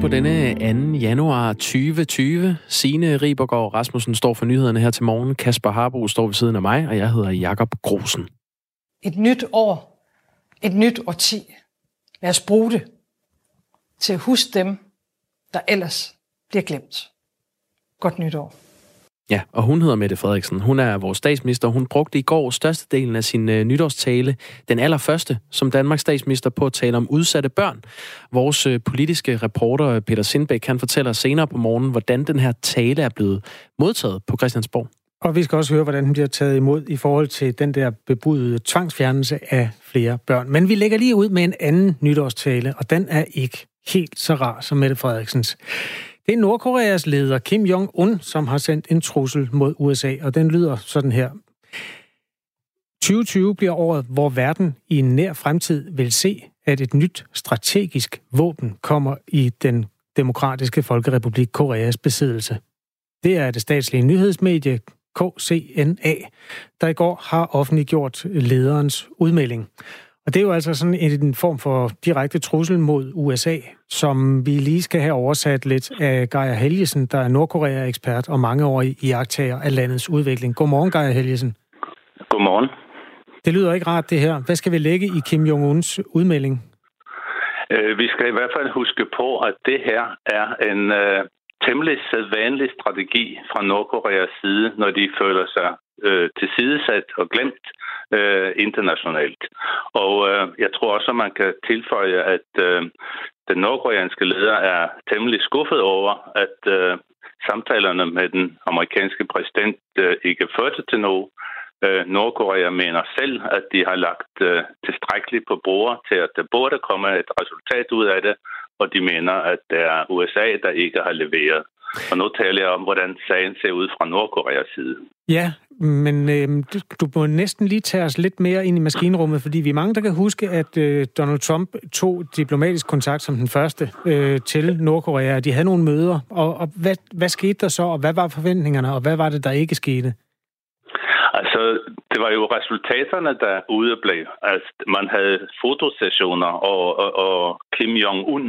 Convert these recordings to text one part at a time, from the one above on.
På denne 2. januar 2020. Signe Ribergaard Rasmussen står for nyhederne her til morgen. Kasper Harbo står ved siden af mig, og jeg hedder Jakob Grosen. Et nyt år, et nyt årti. Lad os bruge det til at huske dem, der ellers bliver glemt. Godt nytår. Ja, og hun hedder Mette Frederiksen. Hun er vores statsminister. Hun brugte i går størstedelen af sin øh, nytårstale, den allerførste som Danmarks statsminister, på at tale om udsatte børn. Vores øh, politiske reporter Peter Sindbæk kan fortælle senere på morgen, hvordan den her tale er blevet modtaget på Christiansborg. Og vi skal også høre, hvordan den bliver taget imod i forhold til den der bebudede tvangsfjernelse af flere børn. Men vi lægger lige ud med en anden nytårstale, og den er ikke helt så rar som Mette Frederiksens. Det er Nordkoreas leder Kim Jong-un, som har sendt en trussel mod USA, og den lyder sådan her. 2020 bliver året, hvor verden i en nær fremtid vil se, at et nyt strategisk våben kommer i den demokratiske folkerepublik Koreas besiddelse. Det er det statslige nyhedsmedie KCNA, der i går har offentliggjort lederens udmelding. Og det er jo altså sådan en form for direkte trussel mod USA, som vi lige skal have oversat lidt af Geir Helgesen, der er Nordkorea-ekspert og mangeårig iagtager af landets udvikling. Godmorgen, Geir Helgesen. Godmorgen. Det lyder ikke rart, det her. Hvad skal vi lægge i Kim Jong-uns udmelding? Uh, vi skal i hvert fald huske på, at det her er en uh, temmelig sædvanlig strategi fra Nordkoreas side, når de føler sig øh, tilsidesat og glemt øh, internationalt. Og øh, jeg tror også, at man kan tilføje, at øh, den nordkoreanske leder er temmelig skuffet over, at øh, samtalerne med den amerikanske præsident øh, ikke førte til noget. Øh, Nordkorea mener selv, at de har lagt øh, tilstrækkeligt på bordet til, at der burde komme et resultat ud af det, og de mener, at det er USA, der ikke har leveret. Og nu taler jeg om, hvordan sagen ser ud fra Nordkoreas side. Ja, men øh, du må næsten lige tage os lidt mere ind i maskinrummet, fordi vi er mange, der kan huske, at øh, Donald Trump tog diplomatisk kontakt som den første øh, til Nordkorea. De havde nogle møder, og, og hvad, hvad skete der så, og hvad var forventningerne, og hvad var det, der ikke skete? Altså, det var jo resultaterne, der udeblev. Altså, man havde fotosessioner, og, og, og Kim Jong-un,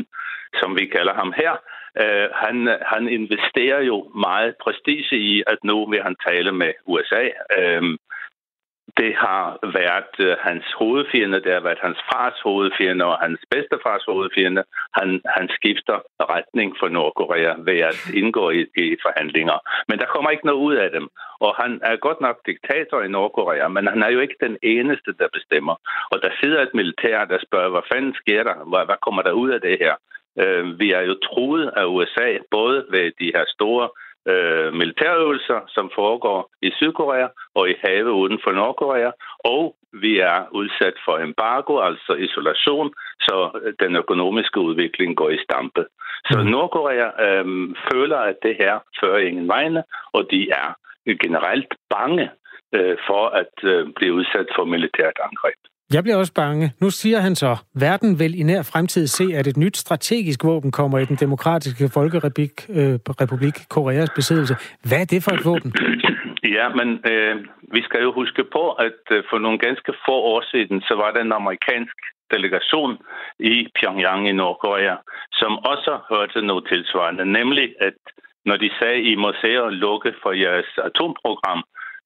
som vi kalder ham her, Øh, han, han investerer jo meget prestige i, at nu vil han tale med USA. Øh, det har været øh, hans hovedfjende, det har været hans fars hovedfjende og hans bedstefars hovedfjende. Han, han skifter retning for Nordkorea ved at indgå i, i forhandlinger. Men der kommer ikke noget ud af dem. Og han er godt nok diktator i Nordkorea, men han er jo ikke den eneste, der bestemmer. Og der sidder et militær, der spørger, hvad fanden sker der? Hvad, hvad kommer der ud af det her? Øh, vi er jo truet af USA, både ved de her store øh, militærøvelser, som foregår i Sydkorea og i havet uden for Nordkorea, og vi er udsat for embargo, altså isolation, så den økonomiske udvikling går i stampe. Så mm. Nordkorea øh, føler, at det her fører ingen vegne, og de er generelt bange øh, for at øh, blive udsat for militært angreb. Jeg bliver også bange. Nu siger han så, verden vil i nær fremtid se, at et nyt strategisk våben kommer i den demokratiske folkerepublik øh, Republik Koreas besiddelse. Hvad er det for et våben? Ja, men øh, vi skal jo huske på, at øh, for nogle ganske få år siden, så var der en amerikansk delegation i Pyongyang i Nordkorea, som også hørte noget tilsvarende, nemlig at når de sagde, I må se at lukke for jeres atomprogram,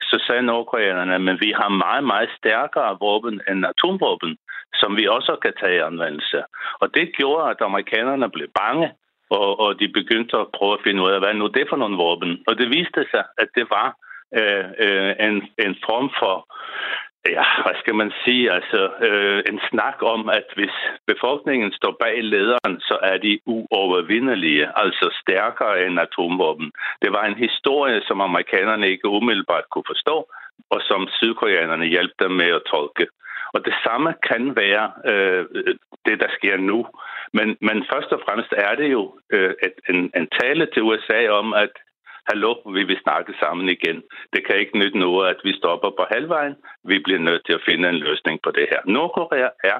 så sagde nordkoreanerne, men vi har meget, meget stærkere våben end atomvåben, som vi også kan tage i anvendelse. Og det gjorde, at amerikanerne blev bange, og, og de begyndte at prøve at finde ud af, hvad nu det er for nogle våben. Og det viste sig, at det var øh, øh, en, en form for ja, hvad skal man sige, altså øh, en snak om, at hvis befolkningen står bag lederen, så er de uovervindelige, altså stærkere end atomvåben. Det var en historie, som amerikanerne ikke umiddelbart kunne forstå, og som sydkoreanerne hjalp dem med at tolke. Og det samme kan være øh, det, der sker nu. Men, men først og fremmest er det jo øh, et, en, en tale til USA om, at hallo, vi vil snakke sammen igen. Det kan ikke nytte noget, at vi stopper på halvvejen. Vi bliver nødt til at finde en løsning på det her. Nordkorea er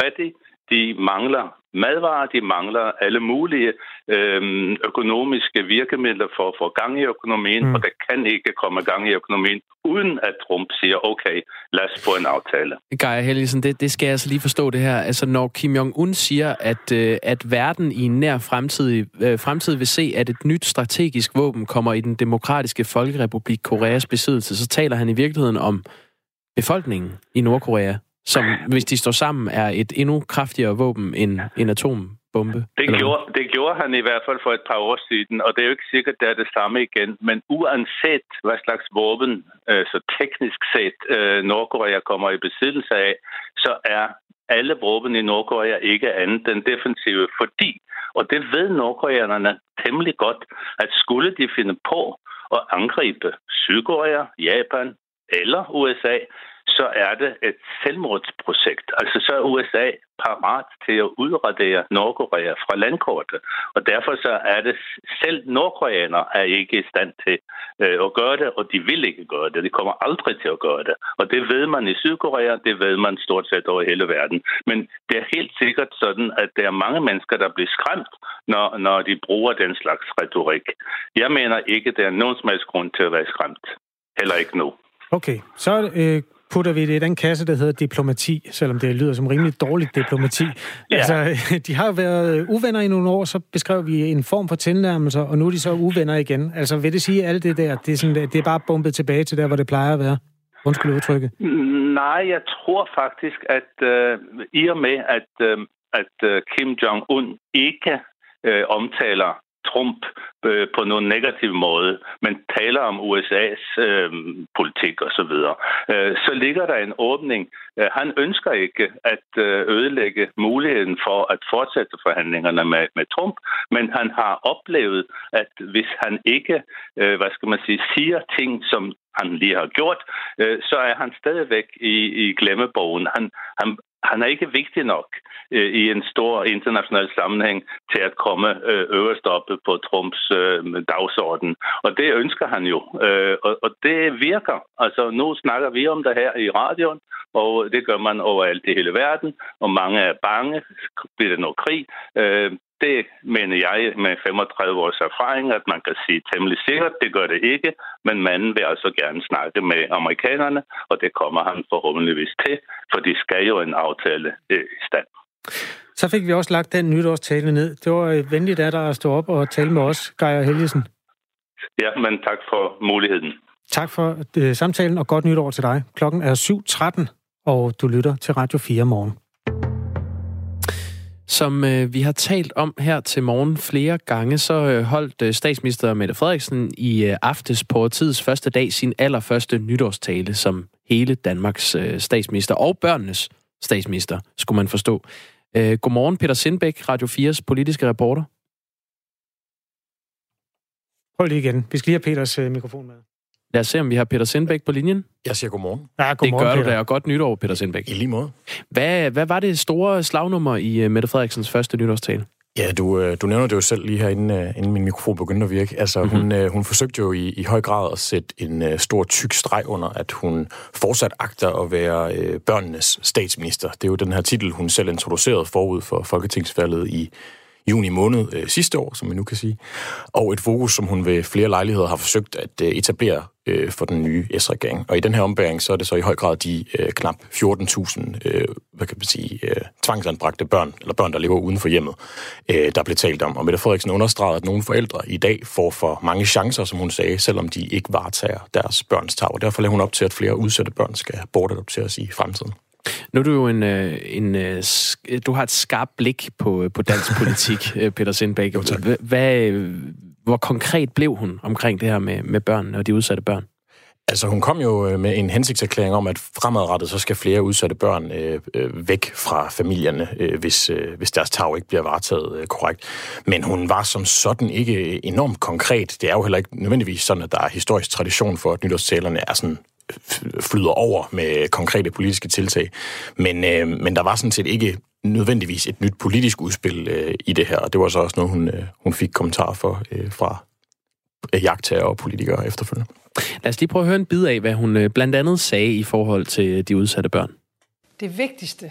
fattig de mangler madvarer, de mangler alle mulige øh, økonomiske virkemidler for at få gang i økonomien, mm. og der kan ikke komme gang i økonomien, uden at Trump siger, okay, lad os få en aftale. Geir Helgesen, det, det skal jeg altså lige forstå det her. Altså, når Kim Jong-un siger, at, øh, at verden i en nær fremtid, øh, fremtid vil se, at et nyt strategisk våben kommer i den demokratiske folkerepublik Koreas besiddelse, så taler han i virkeligheden om befolkningen i Nordkorea som hvis de står sammen, er et endnu kraftigere våben end en atombombe? Det gjorde, det gjorde han i hvert fald for et par år siden, og det er jo ikke sikkert, at det er det samme igen. Men uanset hvad slags våben, øh, så teknisk set, øh, Nordkorea kommer i besiddelse af, så er alle våben i Nordkorea ikke andet end defensive, fordi, og det ved nordkoreanerne temmelig godt, at skulle de finde på at angribe Sydkorea, Japan eller USA, så er det et selvmordsprojekt. Altså så er USA parat til at udradere Nordkorea fra landkortet. Og derfor så er det selv nordkoreaner er ikke i stand til øh, at gøre det, og de vil ikke gøre det. De kommer aldrig til at gøre det. Og det ved man i Sydkorea, det ved man stort set over hele verden. Men det er helt sikkert sådan, at der er mange mennesker, der bliver skræmt, når, når de bruger den slags retorik. Jeg mener ikke, der er nogen som helst grund til at være skræmt. Heller ikke nu. Okay, så øh, putter vi det i den kasse, der hedder diplomati, selvom det lyder som rimelig dårligt diplomati. Ja. Altså, de har jo været uvenner i nogle år, så beskrev vi en form for tilnærmelser, og nu er de så uvenner igen. Altså, vil det sige, at alt det der, det er, sådan, det er bare bumpet tilbage til der, hvor det plejer at være? Undskyld udtrykket. Nej, jeg tror faktisk, at uh, i og med, at, uh, at uh, Kim Jong-un ikke uh, omtaler Trump øh, på nogen negativ måde, men taler om USA's øh, politik osv., så, øh, så ligger der en åbning. Øh, han ønsker ikke at øh, ødelægge muligheden for at fortsætte forhandlingerne med, med Trump, men han har oplevet, at hvis han ikke, øh, hvad skal man sige, siger ting, som han lige har gjort, øh, så er han stadigvæk i, i glemmebogen. Han, han, han er ikke vigtig nok øh, i en stor international sammenhæng til at komme øh, øverst oppe på Trumps øh, dagsorden. Og det ønsker han jo, øh, og, og det virker. Altså nu snakker vi om det her i radioen, og det gør man overalt i hele verden, og mange er bange. Bliver det noget krig? Øh, det mener jeg med 35 års erfaring, at man kan sige temmelig sikkert, det gør det ikke, men manden vil altså gerne snakke med amerikanerne, og det kommer han forhåbentligvis til, for de skal jo en aftale øh, i stand. Så fik vi også lagt den nytårstale ned. Det var venligt af dig at stå op og tale med os, Geir Helgesen. Ja, men tak for muligheden. Tak for uh, samtalen, og godt nytår til dig. Klokken er 7.13, og du lytter til Radio 4 morgen. Som øh, vi har talt om her til morgen flere gange, så øh, holdt øh, statsminister Mette Frederiksen i øh, aftes på tids første dag sin allerførste nytårstale som hele Danmarks øh, statsminister og børnenes statsminister, skulle man forstå. Øh, godmorgen, Peter Sindbæk, Radio 4's politiske reporter. Hold lige igen. Vi skal lige have Peters øh, mikrofon med. Lad os se, om vi har Peter Sindbæk på linjen. Jeg siger godmorgen. Ja, godmorgen, det gør Peter. du da, og godt nytår, Peter Sindbæk. I lige måde. Hvad, hvad var det store slagnummer i uh, Mette Frederiksens første nytårstale? Ja, du, øh, du nævner det jo selv lige her, inden, uh, inden min mikrofon begyndte at virke. Altså, mm-hmm. hun, hun forsøgte jo i, i høj grad at sætte en uh, stor tyk streg under, at hun fortsat agter at være uh, børnenes statsminister. Det er jo den her titel, hun selv introducerede forud for folketingsvalget i juni måned øh, sidste år, som man nu kan sige, og et fokus, som hun ved flere lejligheder har forsøgt at øh, etablere øh, for den nye S-regering. Og i den her ombæring, så er det så i høj grad de øh, knap 14.000, øh, hvad kan man sige, øh, tvangsanbragte børn, eller børn, der lever uden for hjemmet, øh, der blev talt om. Og Mette Frederiksen understregede, at nogle forældre i dag får for mange chancer, som hun sagde, selvom de ikke varetager deres børns tag. Og derfor lader hun op til, at flere udsatte børn skal bortadopteres i fremtiden. Nu er du jo en, øh, en, øh, du har et skarpt blik på, på dansk politik, øh, Peter Sindbæk. Hvad, hvor konkret blev hun omkring det her med, med børnene og de udsatte børn? Altså, hun kom jo øh, med en hensigtserklæring om, at fremadrettet så skal flere udsatte børn øh, øh væk fra familierne, øh, hvis, øh, hvis deres tag ikke bliver varetaget øh, korrekt. Men hun var som sådan ikke enormt konkret. Det er jo heller ikke nødvendigvis sådan, at der er historisk tradition for, at nytårstalerne er sådan øh, flyder over med konkrete politiske tiltag. Men, øh, men der var sådan set ikke nødvendigvis et nyt politisk udspil øh, i det her, og det var så også noget, hun, øh, hun fik kommentarer for øh, fra jagttager og politikere efterfølgende. Lad os lige prøve at høre en bid af, hvad hun øh, blandt andet sagde i forhold til de udsatte børn. Det vigtigste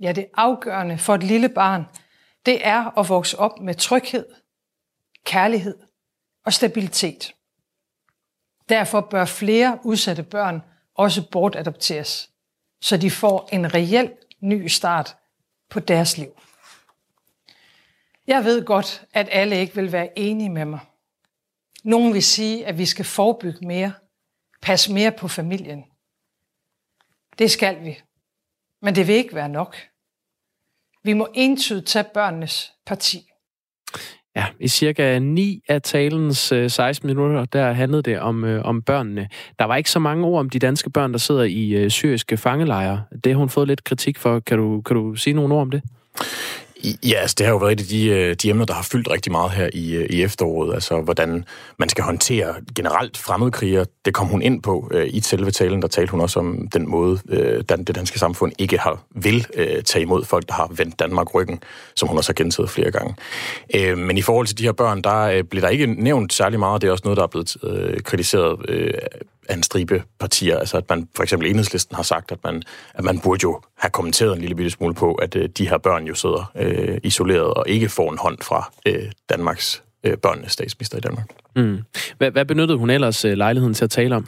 ja det afgørende for et lille barn, det er at vokse op med tryghed, kærlighed og stabilitet. Derfor bør flere udsatte børn også bortadopteres, så de får en reel ny start på deres liv. Jeg ved godt, at alle ikke vil være enige med mig. Nogen vil sige, at vi skal forebygge mere, passe mere på familien. Det skal vi. Men det vil ikke være nok. Vi må entydigt tage børnenes parti. Ja, i cirka 9 af talens øh, 16 minutter, der handlede det om, øh, om børnene. Der var ikke så mange ord om de danske børn, der sidder i øh, syriske fangelejre. Det har hun fået lidt kritik for. Kan du, kan du sige nogle ord om det? Ja, altså, det har jo været et af de, øh, de emner, der har fyldt rigtig meget her i, øh, i efteråret. Altså, hvordan man skal håndtere generelt fremmedkrigere. Det kom hun ind på øh, i selve talen. Der talte hun også om den måde, øh, den, det danske samfund ikke har vil øh, tage imod folk, der har vendt Danmark ryggen, som hun også har gentaget flere gange. Øh, men i forhold til de her børn, der øh, bliver der ikke nævnt særlig meget. Det er også noget, der er blevet øh, kritiseret øh, af en stribe partier. Altså at man, for eksempel enhedslisten har sagt, at man, at man burde jo have kommenteret en lille bitte smule på, at øh, de her børn jo sidder øh, isoleret og ikke får en hånd fra øh, Danmarks øh, børnenes statsminister i Danmark. Mm. Hvad, hvad benyttede hun ellers øh, lejligheden til at tale om?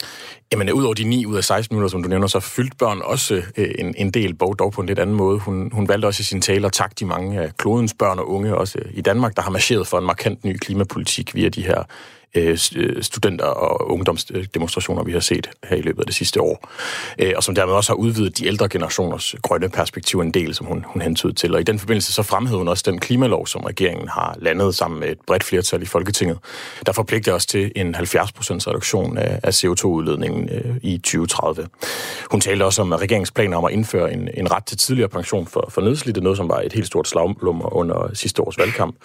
Jamen, udover de 9 ud af 16 minutter, som du nævner, så fyldte børn også øh, en, en del bog, dog på en lidt anden måde. Hun, hun valgte også i sin tale at takke de mange af klodens børn og unge, også i Danmark, der har marcheret for en markant ny klimapolitik via de her Øh, øh, studenter- og ungdomsdemonstrationer, vi har set her i løbet af det sidste år. Øh, og som dermed også har udvidet de ældre generationers grønne perspektiv en del, som hun, hun hentede til. Og i den forbindelse så fremhævede hun også den klimalov, som regeringen har landet sammen med et bredt flertal i Folketinget, der forpligter os til en 70% reduktion af, af CO2-udledningen øh, i 2030. Hun talte også om regeringens planer om at indføre en, en ret til tidligere pension for, for nedslidte, noget som var et helt stort slaglummer under sidste års valgkamp.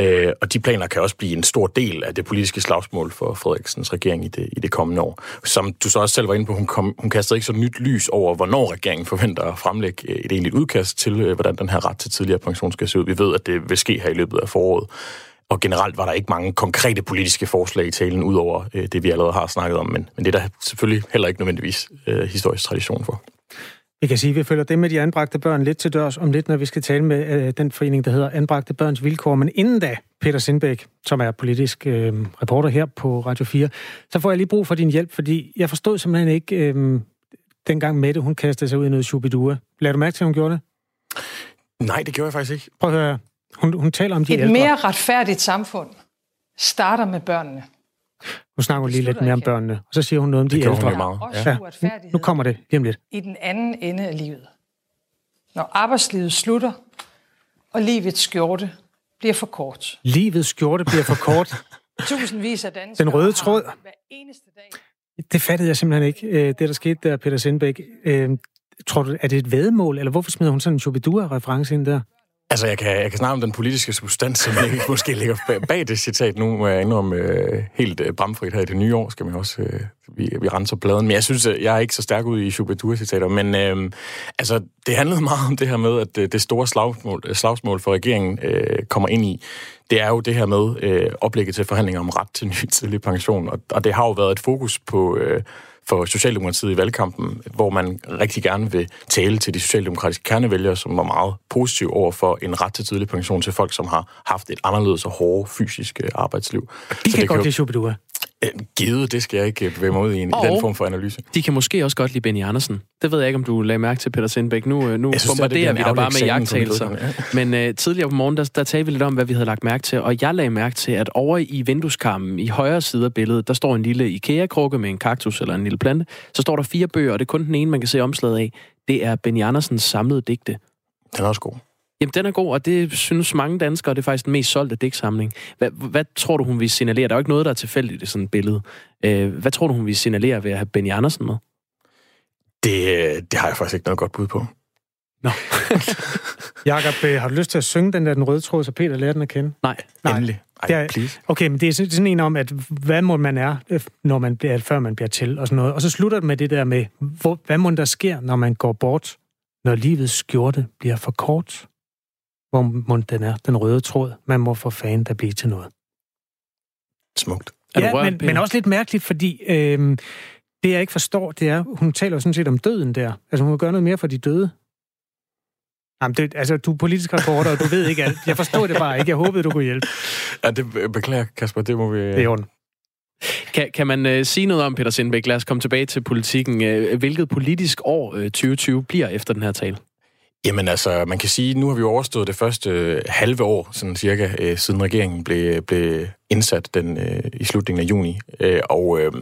Øh, og de planer kan også blive en stor del af det politiske slagsmål for Frederiksens regering i det, i det kommende år. Som du så også selv var inde på, hun, kom, hun kastede ikke så nyt lys over, hvornår regeringen forventer at fremlægge øh, et egentligt udkast til, øh, hvordan den her ret til tidligere pension skal se ud. Vi ved, at det vil ske her i løbet af foråret. Og generelt var der ikke mange konkrete politiske forslag i talen, udover øh, det, vi allerede har snakket om. Men, men det er der selvfølgelig heller ikke nødvendigvis øh, historisk tradition for. Vi kan sige, at vi følger det med de anbragte børn lidt til dørs om lidt, når vi skal tale med øh, den forening, der hedder Anbragte Børns Vilkår. Men inden da, Peter Sindbæk, som er politisk øh, reporter her på Radio 4, så får jeg lige brug for din hjælp, fordi jeg forstod simpelthen ikke, øh, dengang Mette, hun kastede sig ud i noget shubidua. Lad du mærke til, at hun gjorde det? Nej, det gjorde jeg faktisk ikke. Prøv at høre. Hun, hun taler om de Et ældre. mere retfærdigt samfund starter med børnene. Nu snakker hun lige lidt mere om børnene, og så siger hun noget om de Det ældre. hun meget. Ja, uretfærdighed nu kommer det lige om lidt. i den anden ende af livet. Når arbejdslivet slutter, og livets skjorte bliver for kort. Livets skjorte bliver for kort. Tusindvis af danskere Den røde tråd. hver eneste dag Det fattede jeg simpelthen ikke, øh, det der skete der, Peter Sindbæk. Øh, Tror du, er det et vedmål, eller hvorfor smider hun sådan en Shubidua-reference ind der? Altså, jeg kan, jeg kan snakke om den politiske substans, som ikke, måske ligger bag, det citat. Nu må jeg indrømme øh, helt øh, bramfrit her i det nye år, skal man også, øh, vi, vi renser bladen. Men jeg synes, øh, jeg er ikke så stærk ud i Shubidua-citater. Men øh, altså, det handlede meget om det her med, at øh, det store slagsmål, øh, slagsmål for regeringen øh, kommer ind i. Det er jo det her med øh, oplægget til forhandlinger om ret til ny tidlig pension. Og, og det har jo været et fokus på... Øh, for Socialdemokratiet i valgkampen, hvor man rigtig gerne vil tale til de socialdemokratiske kernevælgere, som var meget positive over for en ret til tidlig pension til folk, som har haft et anderledes og hårdt fysisk arbejdsliv. De Så kan det godt jo- lide Shubidua. Øh, Givet, det skal jeg ikke øh, bevæge mig ud i, en, i Og- den form for analyse. De kan måske også godt lide Benny Andersen. Det ved jeg ikke, om du lagde mærke til, Peter Sindbæk. Nu, øh, nu synes, er- bombarderer vi dig bare med jagttagelser. vedkommende, Men øh, tidligere på morgen, der, der talte vi lidt om, hvad vi havde lagt mærke til. Og jeg lagde mærke til, at over i vindueskarmen, i højre side af billedet, der står en lille IKEA-krukke med en kaktus eller en lille plante. Så står der fire bøger, og det er kun den ene, man kan se omslaget af. Det er Benny Andersens samlede digte. Den er også god. Jamen, den er god, og det synes mange danskere, det er faktisk den mest solgte digtsamling. Hvad, hvad tror du, hun vil signalere? Der er jo ikke noget, der er tilfældigt i sådan et billede. Øh, hvad tror du, hun vil signalere ved at have Benny Andersen med? Det, øh, det har jeg faktisk ikke noget godt bud på. Nå, Jakob, øh, har du lyst til at synge den der den røde tråd, så Peter lærer den at kende? nej. Nej. Endelig. Ej, Det er- please. Okay, men det er sådan- sådan en om, at hvad må man er, øh, når man bliver, før man bliver til, og sådan noget. Og så slutter det med det der med, hvor, hvad må der sker, når man går bort, når livets skjorte bliver for kort? Hvor må den er, den røde tråd, man må for fanden der blive til noget. Smukt. Er ja, rørt, men, Peter? men også lidt mærkeligt, fordi øh, det, jeg ikke forstår, det er, hun taler jo sådan set om døden der. Altså, hun vil gøre noget mere for de døde. Jamen, det, altså, du er politisk reporter, og du ved ikke alt. Jeg forstår det bare ikke. Jeg håbede, du kunne hjælpe. Ja, det beklager, Kasper. Det må vi... Det er ondt. Kan, kan man uh, sige noget om, Peter Sindbæk? Lad os komme tilbage til politikken. Uh, hvilket politisk år uh, 2020 bliver efter den her tale? Jamen altså, man kan sige, nu har vi jo overstået det første øh, halve år, sådan cirka, øh, siden regeringen blev, blev indsat den øh, i slutningen af juni. Øh, og, øh,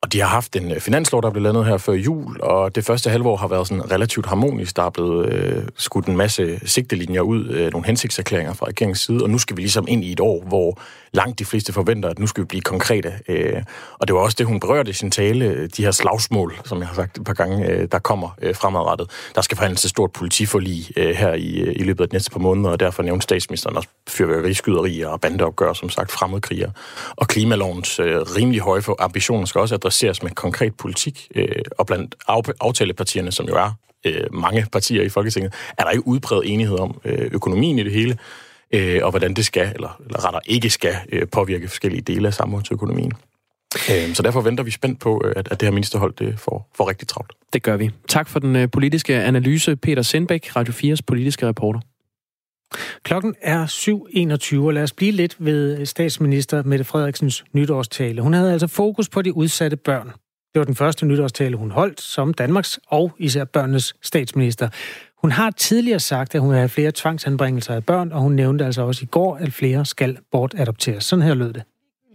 og de har haft en øh, finanslov, der blev landet her før jul, og det første halvår har været sådan relativt harmonisk. Der er blevet øh, skudt en masse sigtelinjer ud, øh, nogle hensigtserklæringer fra regeringens side, og nu skal vi ligesom ind i et år, hvor langt de fleste forventer, at nu skal vi blive konkrete. Øh, og det var også det, hun berørte i sin tale, øh, de her slagsmål, som jeg har sagt et par gange, øh, der kommer øh, fremadrettet. Der skal forhandles et stort politiforlig øh, her i, øh, i løbet af de næste par måneder, og derfor nævnte statsministeren også fyrværkeriskyderier og bandeopgør, som sagt fremmedkriger. Og klimalovens øh, rimelig høje ambitioner skal også adresseres med konkret politik, øh, og blandt aftalepartierne, som jo er øh, mange partier i Folketinget, er der ikke udbredt enighed om øh, økonomien i det hele, øh, og hvordan det skal, eller, eller rettere ikke skal, øh, påvirke forskellige dele af samfundsøkonomien. Øh, så derfor venter vi spændt på, øh, at, at det her ministerhold det får, får rigtig travlt. Det gør vi. Tak for den øh, politiske analyse, Peter Sindbæk, Radio 4's politiske reporter. Klokken er 7.21, og lad os blive lidt ved statsminister Mette Frederiksens nytårstale. Hun havde altså fokus på de udsatte børn. Det var den første nytårstale, hun holdt som Danmarks og især børnenes statsminister. Hun har tidligere sagt, at hun har flere tvangsanbringelser af børn, og hun nævnte altså også i går, at flere skal bortadopteres. Sådan her lød det.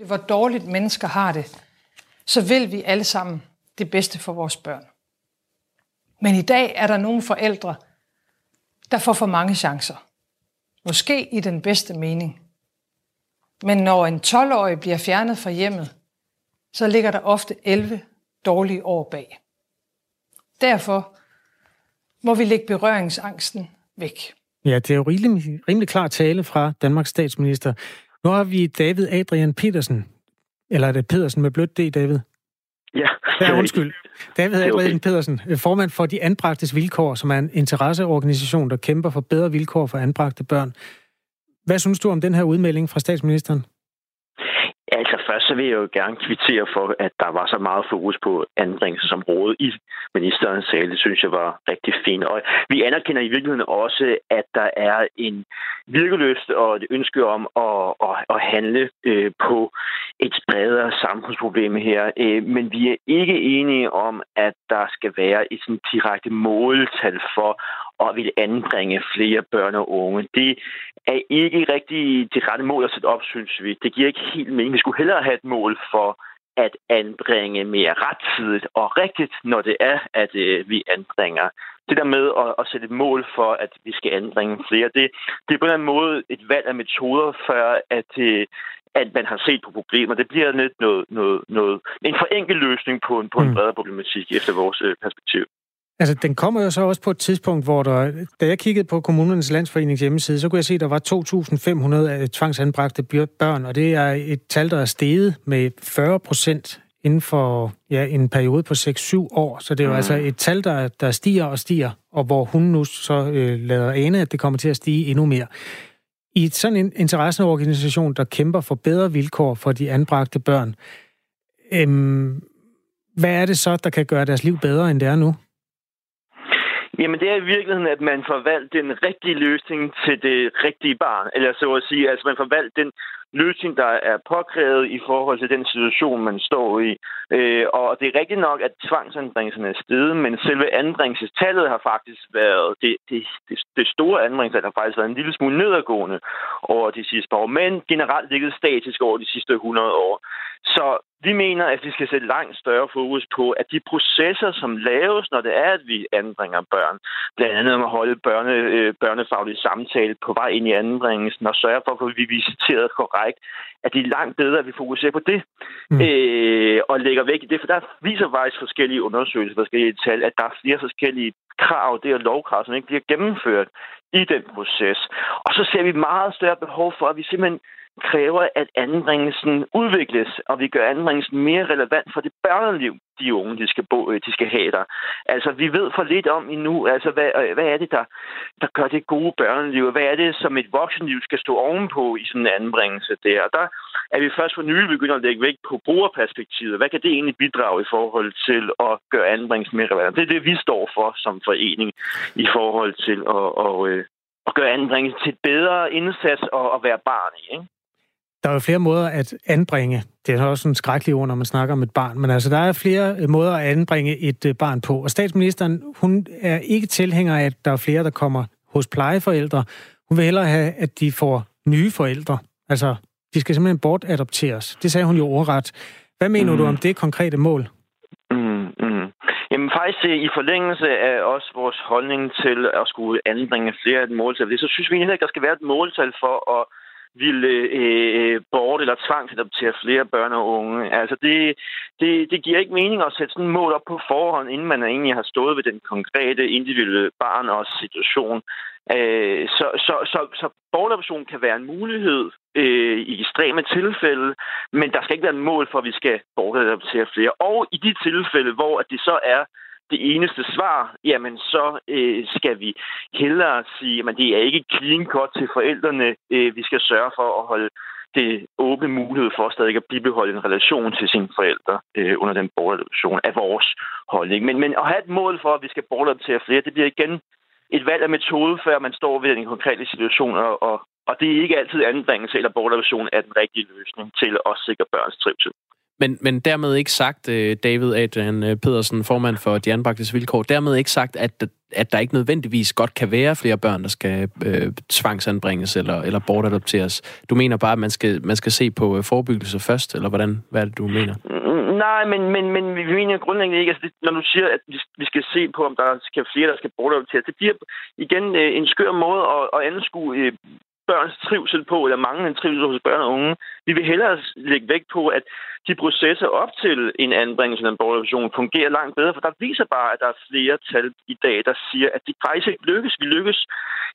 Hvor dårligt mennesker har det, så vil vi alle sammen det bedste for vores børn. Men i dag er der nogle forældre, der får for mange chancer. Måske i den bedste mening. Men når en 12-årig bliver fjernet fra hjemmet, så ligger der ofte 11 dårlige år bag. Derfor må vi lægge berøringsangsten væk. Ja, det er jo rimelig, rimelig klar tale fra Danmarks statsminister. Nu har vi David Adrian Petersen. Eller er det Pedersen med blødt D, David? Ja. Ja, undskyld. David Adrian okay. Pedersen, formand for De Anbragtes Vilkår, som er en interesseorganisation, der kæmper for bedre vilkår for anbragte børn. Hvad synes du om den her udmelding fra statsministeren? Altså først så vil jeg jo gerne kvittere for, at der var så meget fokus på anbringelsesområdet i ministerens tale. Det synes jeg var rigtig fint. Og vi anerkender i virkeligheden også, at der er en virkeløst og et ønske om at, at, at handle øh, på et bredere samfundsproblem her. Øh, men vi er ikke enige om, at der skal være et sådan direkte måltal for at ville anbringe flere børn og unge. Det er ikke rigtig det rette mål at sætte op, synes vi. Det giver ikke helt mening. Vi skulle hellere have et mål for at anbringe mere rettidigt og rigtigt, når det er, at øh, vi anbringer. Det der med at, at sætte et mål for, at vi skal anbringe flere, det, det er på en måde et valg af metoder, før at, øh, at man har set på problemer. Det bliver lidt noget, noget, noget, en forenkel løsning på en, på en mm. bredere problematik efter vores øh, perspektiv. Altså, den kommer jo så også på et tidspunkt, hvor der, da jeg kiggede på kommunernes landsforenings hjemmeside, så kunne jeg se, at der var 2.500 tvangsanbragte børn, og det er et tal, der er steget med 40 procent inden for ja, en periode på 6-7 år. Så det er jo mm. altså et tal, der, der stiger og stiger, og hvor hun nu så øh, lader ane, at det kommer til at stige endnu mere. I sådan en interesseorganisation, der kæmper for bedre vilkår for de anbragte børn, øhm, hvad er det så, der kan gøre deres liv bedre, end det er nu? Jamen, det er i virkeligheden, at man får valgt den rigtige løsning til det rigtige barn. Eller så at sige, altså man får valgt den løsning, der er påkrævet i forhold til den situation, man står i. Øh, og det er rigtigt nok, at tvangsanbringelserne er steget, men selve anbringelsestallet har faktisk været, det, det, det, det store anbringelsestal har faktisk været en lille smule nedadgående over de sidste par år, men generelt ligget statisk over de sidste 100 år. Så vi mener, at vi skal sætte langt større fokus på, at de processer, som laves, når det er, at vi anbringer børn, blandt andet om at holde børne, øh, børnefaglige samtale på vej ind i anbringelsen og sørge for, at vi visiteret korrekt, at det er langt bedre, at vi fokuserer på det mm. øh, og lægger væk i det. For der viser faktisk forskellige undersøgelser, forskellige tal, at der er flere forskellige krav, det er lovkrav, som ikke bliver gennemført i den proces. Og så ser vi meget større behov for, at vi simpelthen kræver, at anbringelsen udvikles, og vi gør anbringelsen mere relevant for det børneliv, de unge de skal, bo, øh, de skal have der. Altså, vi ved for lidt om endnu, altså, hvad, øh, hvad er det, der, der gør det gode børneliv? Hvad er det, som et voksenliv skal stå ovenpå i sådan en anbringelse der? Og der er vi først for nylig begyndt at lægge vægt på brugerperspektivet. Hvad kan det egentlig bidrage i forhold til at gøre anbringelsen mere relevant? Det er det, vi står for som forening i forhold til at, at, øh, at gøre anbringelsen til et bedre indsats og at være barn i. Ikke? Der er jo flere måder at anbringe. Det er også en skrækkelig ord, når man snakker om et barn. Men altså, der er flere øh, måder at anbringe et øh, barn på. Og statsministeren, hun er ikke tilhænger af, at der er flere, der kommer hos plejeforældre. Hun vil hellere have, at de får nye forældre. Altså, de skal simpelthen bortadopteres. Det sagde hun jo overret. Hvad mener mm. du om det konkrete mål? Mm, mm. Jamen faktisk øh, i forlængelse af også vores holdning til at skulle anbringe flere et måltal, så synes vi heller ikke, der skal være et måltal for at ville øh, øh bort- eller tvangsadoptere flere børn og unge. Altså det, det, det giver ikke mening at sætte sådan et mål op på forhånd, inden man egentlig har stået ved den konkrete individuelle barn og situation. Øh, så, så, så, så bortadoption kan være en mulighed øh, i ekstreme tilfælde, men der skal ikke være et mål for, at vi skal bortadoptere flere. Og i de tilfælde, hvor det så er det eneste svar, jamen så øh, skal vi hellere sige, at det er ikke clean cut til forældrene. Øh, vi skal sørge for at holde det åbne mulighed for stadig at bibeholde en relation til sine forældre øh, under den bortadoption af vores holdning. Men, men at have et mål for, at vi skal bortadoptere flere, det bliver igen et valg af metode, før man står ved en konkrete situation, og, og, og det er ikke altid anbringelse eller bortadoption er den rigtige løsning til at sikre børns trivsel. Men, men dermed ikke sagt, øh, David Adrian øh, Pedersen, formand for De Anbragtes Vilkår, dermed ikke sagt, at, at der ikke nødvendigvis godt kan være flere børn, der skal øh, tvangsanbringes eller, eller bortadopteres. Du mener bare, at man skal, man skal se på øh, forebyggelse først, eller hvordan? Hvad er det, du mener? Nej, men, men, men vi mener grundlæggende ikke, altså når du siger, at vi skal se på, om der skal flere, der skal bortadopteres, det bliver igen en skør måde at, at anskue børns trivsel på, eller manglende trivsel hos børn og unge. Vi vil hellere lægge vægt på, at de processer op til en anbringelse af en borgerrevision fungerer langt bedre, for der viser bare, at der er flere tal i dag, der siger, at det faktisk ikke lykkes. Vi lykkes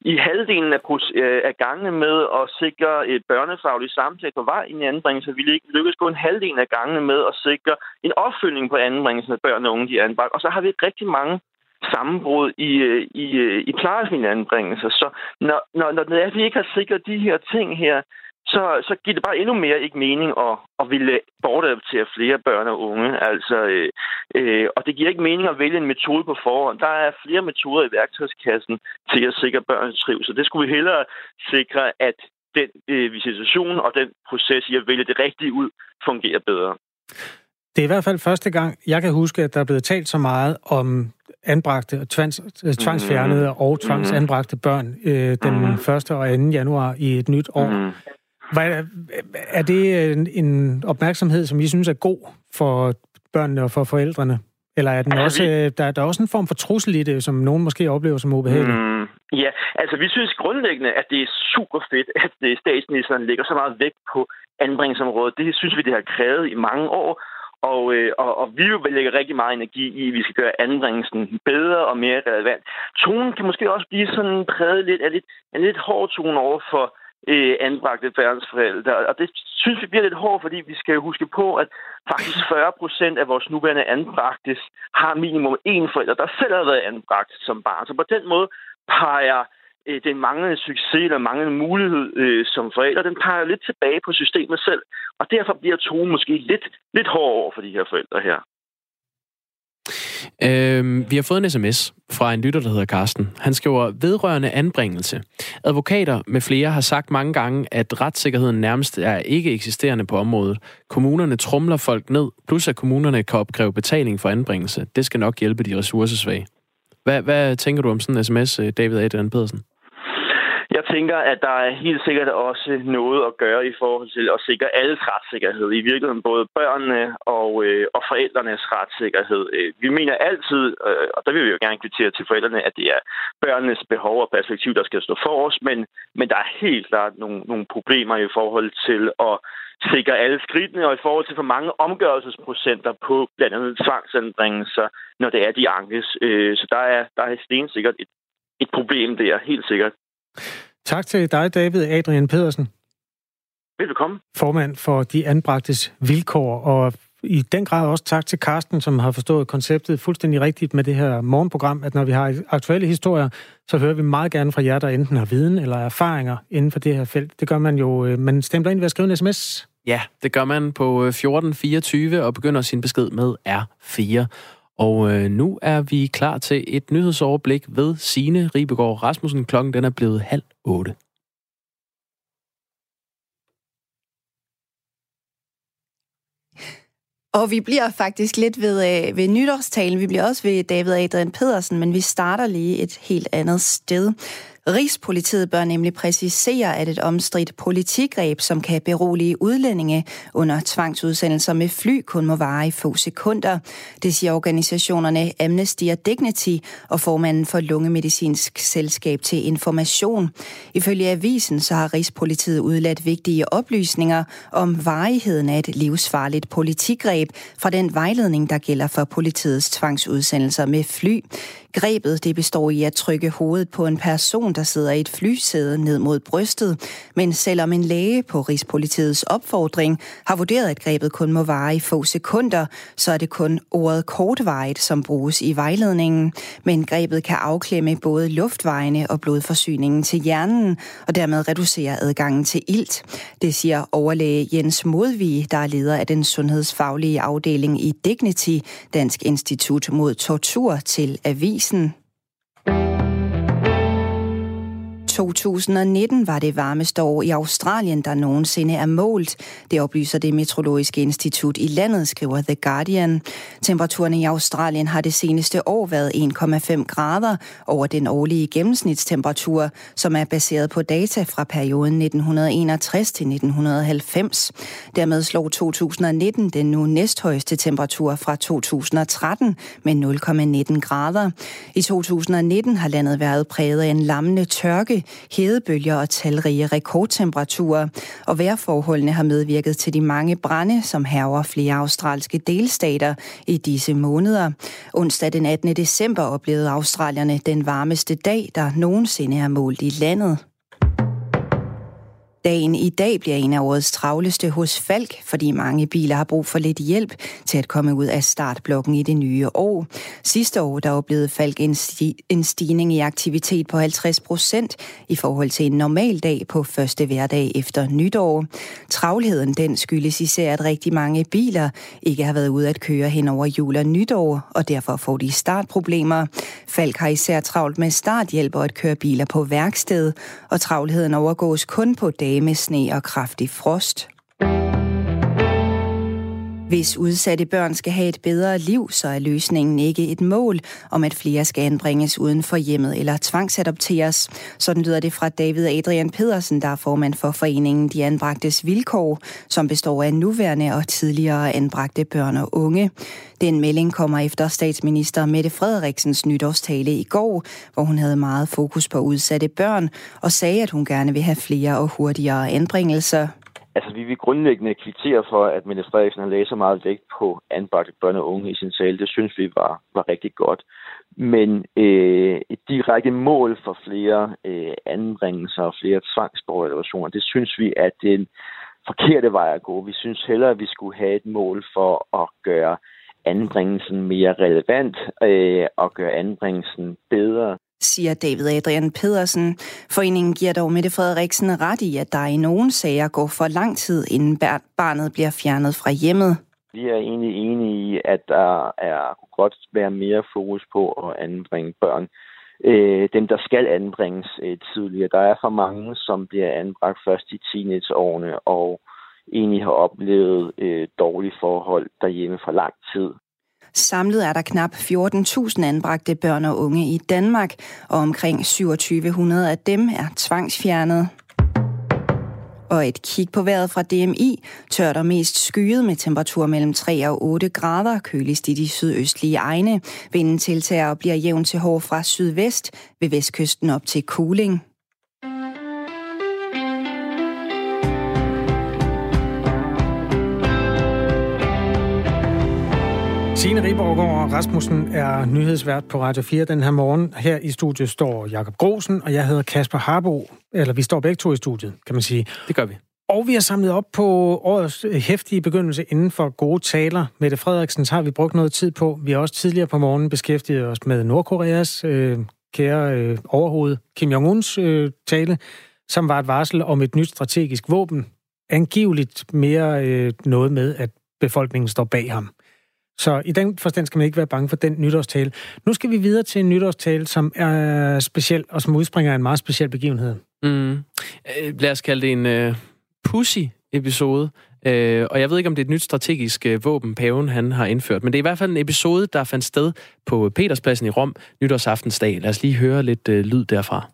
i halvdelen af, øh, af gangene med at sikre et børnefagligt samtale på vej i en anbringelse. Vi lykkes kun en halvdelen af gangene med at sikre en opfølgning på anbringelsen af børn og unge, de er anbragt. Og så har vi rigtig mange sammenbrud i, øh, i, øh, i plejefamilieanbringelser. Så når, når, når det er, at vi ikke har sikret de her ting her, så, så giver det bare endnu mere ikke mening at, at ville bortadoptere flere børn og unge. Altså, øh, øh, og det giver ikke mening at vælge en metode på forhånd. Der er flere metoder i værktøjskassen til at sikre børns trivsel. Det skulle vi hellere sikre, at den øh, visitation og den proces i at vælge det rigtige ud fungerer bedre. Det er i hvert fald første gang, jeg kan huske, at der er blevet talt så meget om anbragte, tvangs, tvangsfjernede mm. og tvangsanbragte børn øh, den mm. 1. og 2. januar i et nyt år. Hvad, er det en, en opmærksomhed, som I synes er god for børnene og for forældrene? Eller er den altså, også, vi... der, der er også en form for trussel i det, som nogen måske oplever som ubehageligt? Mm, ja, altså vi synes grundlæggende, at det er super fedt, at statsministeren lægger så meget vægt på anbringelsesområdet. Det synes vi, det har krævet i mange år. Og, øh, og, og vi vil lægge rigtig meget energi i, at vi skal gøre anbringelsen bedre og mere relevant. Tonen kan måske også blive sådan præget lidt af lidt, en lidt hård tone over for øh, anbragte børnsforældre. Og det synes vi bliver lidt hårdt, fordi vi skal huske på, at faktisk 40 procent af vores nuværende anbragte har minimum én forælder, der selv har været anbragt som barn. Så på den måde peger øh, den manglende succes eller manglende mulighed øh, som forældre, den peger lidt tilbage på systemet selv. Og derfor bliver tonen måske lidt, lidt hård over for de her forældre her. Øhm, vi har fået en sms fra en lytter, der hedder Karsten. Han skriver, vedrørende anbringelse. Advokater med flere har sagt mange gange, at retssikkerheden nærmest er ikke eksisterende på området. Kommunerne trumler folk ned, plus at kommunerne kan opkræve betaling for anbringelse. Det skal nok hjælpe de ressourcesvage. Hvad, hvad tænker du om sådan en sms, øh, David Adrian Pedersen? Tænker, at der er helt sikkert også noget at gøre i forhold til at sikre alles retssikkerhed. I virkeligheden både børnene og, øh, og forældrenes retssikkerhed. Øh, vi mener altid, øh, og der vil vi jo gerne kvittere til forældrene, at det er børnenes behov og perspektiv, der skal stå for os, men, men der er helt klart nogle, nogle problemer i forhold til at sikre alle skridtene, og i forhold til for mange omgørelsesprocenter på blandt andet tvangsanbringelser, når det er de ankes. Øh, så der er, der er stensikkert et, et problem der, helt sikkert. Tak til dig, David Adrian Pedersen. Velbekomme. Formand for De Anbragtes Vilkår, og i den grad også tak til Karsten, som har forstået konceptet fuldstændig rigtigt med det her morgenprogram, at når vi har aktuelle historier, så hører vi meget gerne fra jer, der enten har viden eller erfaringer inden for det her felt. Det gør man jo, øh, man stemmer ind ved at skrive en sms. Ja, det gør man på 1424 og begynder sin besked med R4. Og øh, nu er vi klar til et nyhedsoverblik ved Sine Ribegaard Rasmussen. Klokken den er blevet halv otte. Og vi bliver faktisk lidt ved, øh, ved nytårstalen. Vi bliver også ved David Adrian Pedersen, men vi starter lige et helt andet sted. Rigspolitiet bør nemlig præcisere, at et omstridt politigreb, som kan berolige udlændinge under tvangsudsendelser med fly, kun må vare i få sekunder. Det siger organisationerne Amnesty og Dignity og formanden for Lungemedicinsk Selskab til Information. Ifølge avisen så har Rigspolitiet udladt vigtige oplysninger om varigheden af et livsfarligt politigreb fra den vejledning, der gælder for politiets tvangsudsendelser med fly. Grebet det består i at trykke hovedet på en person, der sidder i et flysæde ned mod brystet. Men selvom en læge på Rigspolitiets opfordring har vurderet, at grebet kun må vare i få sekunder, så er det kun ordet kortvarigt, som bruges i vejledningen. Men grebet kan afklemme både luftvejene og blodforsyningen til hjernen, og dermed reducere adgangen til ilt. Det siger overlæge Jens Modvig, der er leder af den sundhedsfaglige afdeling i Dignity, Dansk Institut mod Tortur, til Avis avisen. 2019 var det varmeste år i Australien, der nogensinde er målt. Det oplyser det meteorologiske institut i landet, skriver The Guardian. Temperaturen i Australien har det seneste år været 1,5 grader over den årlige gennemsnitstemperatur, som er baseret på data fra perioden 1961 til 1990. Dermed slog 2019 den nu næsthøjeste temperatur fra 2013 med 0,19 grader. I 2019 har landet været præget af en lammende tørke, hedebølger og talrige rekordtemperaturer, og vejrforholdene har medvirket til de mange brænde, som herver flere australske delstater i disse måneder. Onsdag den 18. december oplevede australierne den varmeste dag, der nogensinde er målt i landet. Dagen i dag bliver en af årets travleste hos Falk, fordi mange biler har brug for lidt hjælp til at komme ud af startblokken i det nye år. Sidste år der oplevede Falk en, sti- en stigning i aktivitet på 50 procent i forhold til en normal dag på første hverdag efter nytår. Travlheden den skyldes især, at rigtig mange biler ikke har været ude at køre hen over jul og nytår, og derfor får de startproblemer. Falk har især travlt med starthjælp og at køre biler på værksted, og travlheden overgås kun på dage dage med sne og kraftig frost. Hvis udsatte børn skal have et bedre liv, så er løsningen ikke et mål om, at flere skal anbringes uden for hjemmet eller tvangsadopteres. Sådan lyder det fra David Adrian Pedersen, der er formand for foreningen De Anbragtes Vilkår, som består af nuværende og tidligere anbragte børn og unge. Den melding kommer efter statsminister Mette Frederiksens nytårstale i går, hvor hun havde meget fokus på udsatte børn og sagde, at hun gerne vil have flere og hurtigere anbringelser. Altså, vi vil grundlæggende kvittere for, at Mette Frederiksen har lagt så meget vægt på anbragte børn og unge i sin tale. Det synes vi var, var rigtig godt. Men øh, et direkte mål for flere øh, anbringelser og flere tvangsborgerrelationer, det synes vi, at det er den forkerte vej at gå. Vi synes hellere, at vi skulle have et mål for at gøre anbringelsen mere relevant øh, og gøre anbringelsen bedre siger David Adrian Pedersen. Foreningen giver dog Mette Frederiksen ret i, at der i nogle sager går for lang tid, inden barnet bliver fjernet fra hjemmet. Vi er egentlig enige i, at der er godt være mere fokus på at anbringe børn. Øh, dem, der skal anbringes øh, tidligere. Der er for mange, som bliver anbragt først i teenageårene og egentlig har oplevet øh, dårlige forhold derhjemme for lang tid. Samlet er der knap 14.000 anbragte børn og unge i Danmark, og omkring 2700 af dem er tvangsfjernet. Og et kig på vejret fra DMI tørt og mest skyet med temperatur mellem 3 og 8 grader, køligst i de sydøstlige egne. Vinden tiltager og bliver jævn til hård fra sydvest, ved vestkysten op til Kuling. Signe Riborg Rasmussen er nyhedsvært på Radio 4 den her morgen. Her i studiet står Jakob Grosen, og jeg hedder Kasper Harbo. Eller vi står begge to i studiet, kan man sige. Det gør vi. Og vi har samlet op på årets hæftige begyndelse inden for gode taler. Mette Frederiksen har vi brugt noget tid på. Vi har også tidligere på morgenen beskæftiget os med Nordkoreas øh, kære øh, overhoved Kim Jong-uns øh, tale, som var et varsel om et nyt strategisk våben. Angiveligt mere øh, noget med, at befolkningen står bag ham. Så i den forstand skal man ikke være bange for den nytårstale. Nu skal vi videre til en nytårstale, som er speciel, og som udspringer af en meget speciel begivenhed. Mm. Øh, lad os kalde det en øh, uh, pussy-episode. Uh, øh, og jeg ved ikke, om det er et nyt strategisk uh, våben, paven han har indført, men det er i hvert fald en episode, der fandt sted på Peterspladsen i Rom nytårsaftensdag. Lad os lige høre lidt uh, lyd derfra.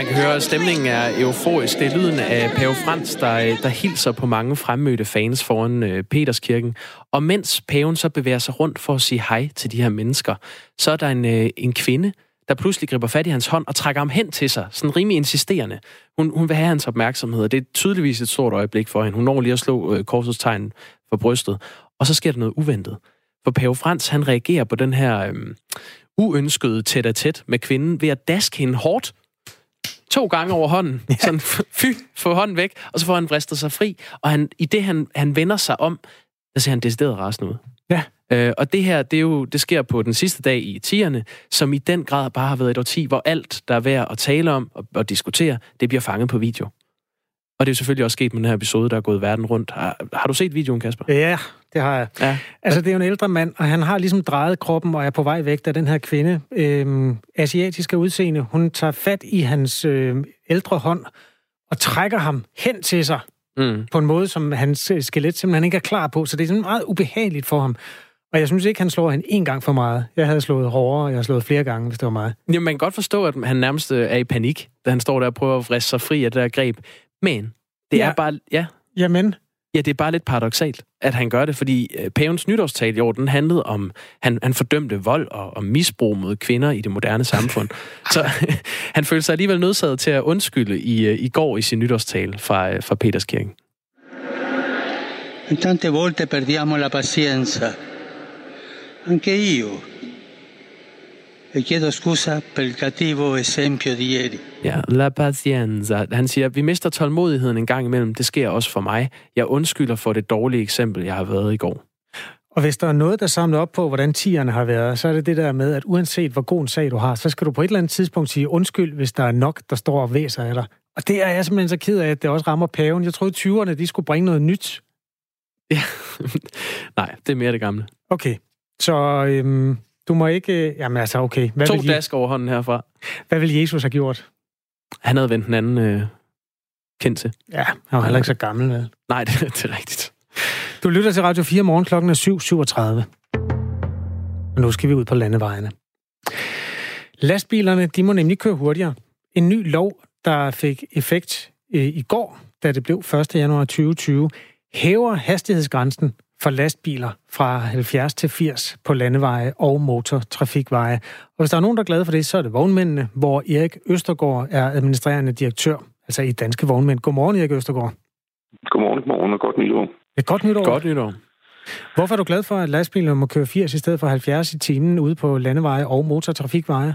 Man kan høre, at stemningen er euforisk. Det er lyden af Pave Frans, der, der hilser på mange fremmødte fans foran øh, Peterskirken. Og mens paven så bevæger sig rundt for at sige hej til de her mennesker, så er der en, øh, en kvinde, der pludselig griber fat i hans hånd og trækker ham hen til sig, sådan rimelig insisterende. Hun, hun vil have hans opmærksomhed, og det er tydeligvis et stort øjeblik for hende. Hun når lige at slå øh, korsets tegn for brystet. Og så sker der noget uventet. For Pave Frans, han reagerer på den her øh, uønskede tæt-tæt med kvinden ved at daske hende hårdt to gange over hånden. Ja. Sådan, fy, få hånden væk, og så får han bristet sig fri. Og han, i det, han, han vender sig om, der ser han decideret rasende ud. Ja. Øh, og det her, det, er jo, det sker på den sidste dag i tierne, som i den grad bare har været et årti, hvor alt, der er værd at tale om og, og diskutere, det bliver fanget på video. Og det er jo selvfølgelig også sket med den her episode, der er gået verden rundt. Har, har du set videoen, Kasper? Ja, det har jeg. Ja. Altså, det er jo en ældre mand, og han har ligesom drejet kroppen og er på vej væk, da den her kvinde, øh, asiatiske udseende, hun tager fat i hans øh, ældre hånd og trækker ham hen til sig mm. på en måde, som hans øh, skelet simpelthen ikke er klar på. Så det er sådan meget ubehageligt for ham. Og jeg synes ikke, han slår hende en gang for meget. Jeg havde slået hårdere, og jeg har slået flere gange, hvis det var mig. Jamen, man kan godt forstå, at han nærmest øh, er i panik, da han står der og prøver at vriste sig fri af det der greb. Men det ja. er bare... Ja. Jamen, Ja, det er bare lidt paradoxalt, at han gør det, fordi øh, pavens nytårstal i år, den handlede om, han, han fordømte vold og, og misbrug mod kvinder i det moderne samfund. Så han følte sig alligevel nødsaget til at undskylde i, øh, i går i sin nytårstal fra, øh, fra Peterskirken. Tante volte perdiamo la pazienza. Anche io e chiedo scusa per il cattivo esempio di ieri. Ja, la pazienza. Han siger, vi mister tålmodigheden en gang imellem. Det sker også for mig. Jeg undskylder for det dårlige eksempel, jeg har været i går. Og hvis der er noget, der samler op på, hvordan tierne har været, så er det det der med, at uanset hvor god en sag du har, så skal du på et eller andet tidspunkt sige undskyld, hvis der er nok, der står og væser af dig. Og det er jeg simpelthen så ked af, at det også rammer paven. Jeg troede, 20'erne de skulle bringe noget nyt. Ja, nej, det er mere det gamle. Okay, så øhm, du må ikke... Øh, jamen altså, okay. Hvad to vil dask over hånden herfra. Hvad vil Jesus have gjort? Han havde vendt den anden øh, kendt til. Ja, han var heller ikke så gammel, vel? Nej, det, det er rigtigt. Du lytter til Radio 4 morgen klokken er 7.37. Og nu skal vi ud på landevejene. Lastbilerne, de må nemlig køre hurtigere. En ny lov, der fik effekt øh, i går, da det blev 1. januar 2020, hæver hastighedsgrænsen for lastbiler fra 70 til 80 på landeveje og motortrafikveje. Og hvis der er nogen, der er glade for det, så er det vognmændene, hvor Erik Østergaard er administrerende direktør, altså i Danske Vognmænd. Godmorgen, Erik Østergaard. Godmorgen, godmorgen og godt nytår. Et godt nytår. Godt nytår. Hvorfor er du glad for, at lastbiler må køre 80 i stedet for 70 i timen ude på landeveje og motortrafikveje?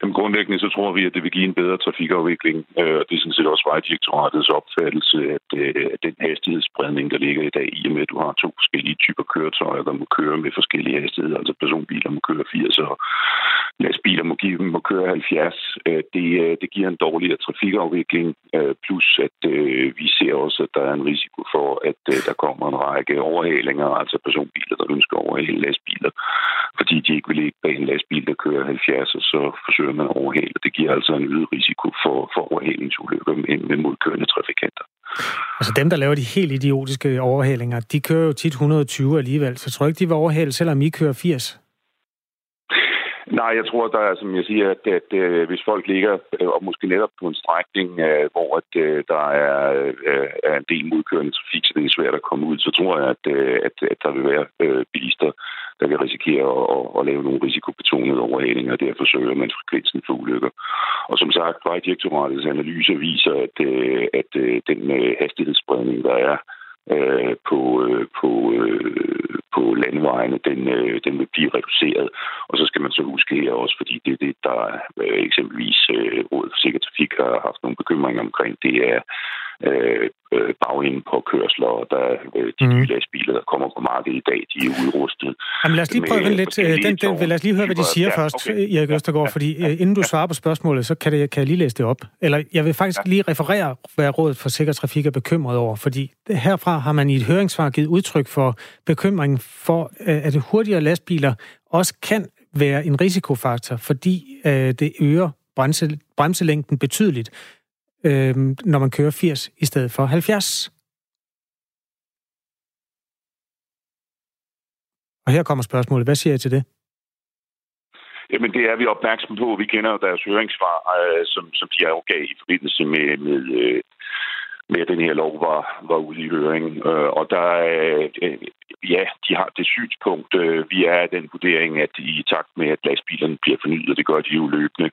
Jamen, grundlæggende så tror vi, at det vil give en bedre trafikafvikling. Øh, og det er sådan set også Vejdirektoratets opfattelse, at, øh, at den hastighedsspredning, der ligger i dag, i og med, at du har to forskellige typer køretøjer, der må køre med forskellige hastigheder, altså personbiler må køre 80, og lastbiler må, give, må køre 70, øh, det, øh, det giver en dårligere trafikafvikling. Øh, plus, at øh, vi ser også, at der er en risiko for, at der kommer en række overhalinger, altså personbiler, der ønsker at overhale lastbiler, fordi de ikke vil ligge bag en lastbil, der kører 70, og så forsøger kører man overhale. Det giver altså en øget risiko for, for overhalingsulykker med, med modkørende trafikanter. Altså dem, der laver de helt idiotiske overhalinger, de kører jo tit 120 alligevel, så tror jeg ikke, de vil overhale, selvom I kører 80? Nej, jeg tror, der er, som jeg siger, at, at, at øh, hvis folk ligger, øh, og måske netop på en strækning, uh, hvor at, der er, er en del modkørende trafik, så det er svært at komme ud, så tror jeg, at, at, at der vil være bilister, der kan risikere at, at, at lave nogle risikobetonede overhalinger, og derfor søger man frekvensen for ulykker. Og som sagt, Vejdirektoratets analyser viser, at, øh, at øh, den øh, hastighedsspredning, der er på, på, på landevejene, den, den vil blive reduceret. Og så skal man så huske her også, fordi det er det, der eksempelvis Rådet for Sikker Trafik har haft nogle bekymringer omkring. Det er øh, øh bagenden på kørsler, og der øh, de mm. nye lastbiler, der kommer på markedet i dag, de er udrustet. Jamen lad os lige prøve lidt. Øh, den, den, lad os lige høre, hvad de siger ja, først, okay. Erik Østergaard, ja. fordi øh, inden du svarer på spørgsmålet, så kan, det, kan jeg lige læse det op. Eller jeg vil faktisk lige referere, hvad Rådet for Sikker Trafik er bekymret over, fordi herfra har man i et høringssvar givet udtryk for bekymringen for, at hurtigere lastbiler også kan være en risikofaktor, fordi øh, det øger bremse, bremselængden betydeligt, øh, når man kører 80 i stedet for 70. Og her kommer spørgsmålet. Hvad siger jeg til det? Jamen, det er vi opmærksom på. Vi kender deres høringssvar, øh, som, som de afgav i forbindelse med, med øh, med, at den her lov var, var ude i høring. Øh, og der øh, ja, de har det synspunkt. Øh, vi er den vurdering, at i takt med, at lastbilerne bliver fornyet, og det gør de jo løbende,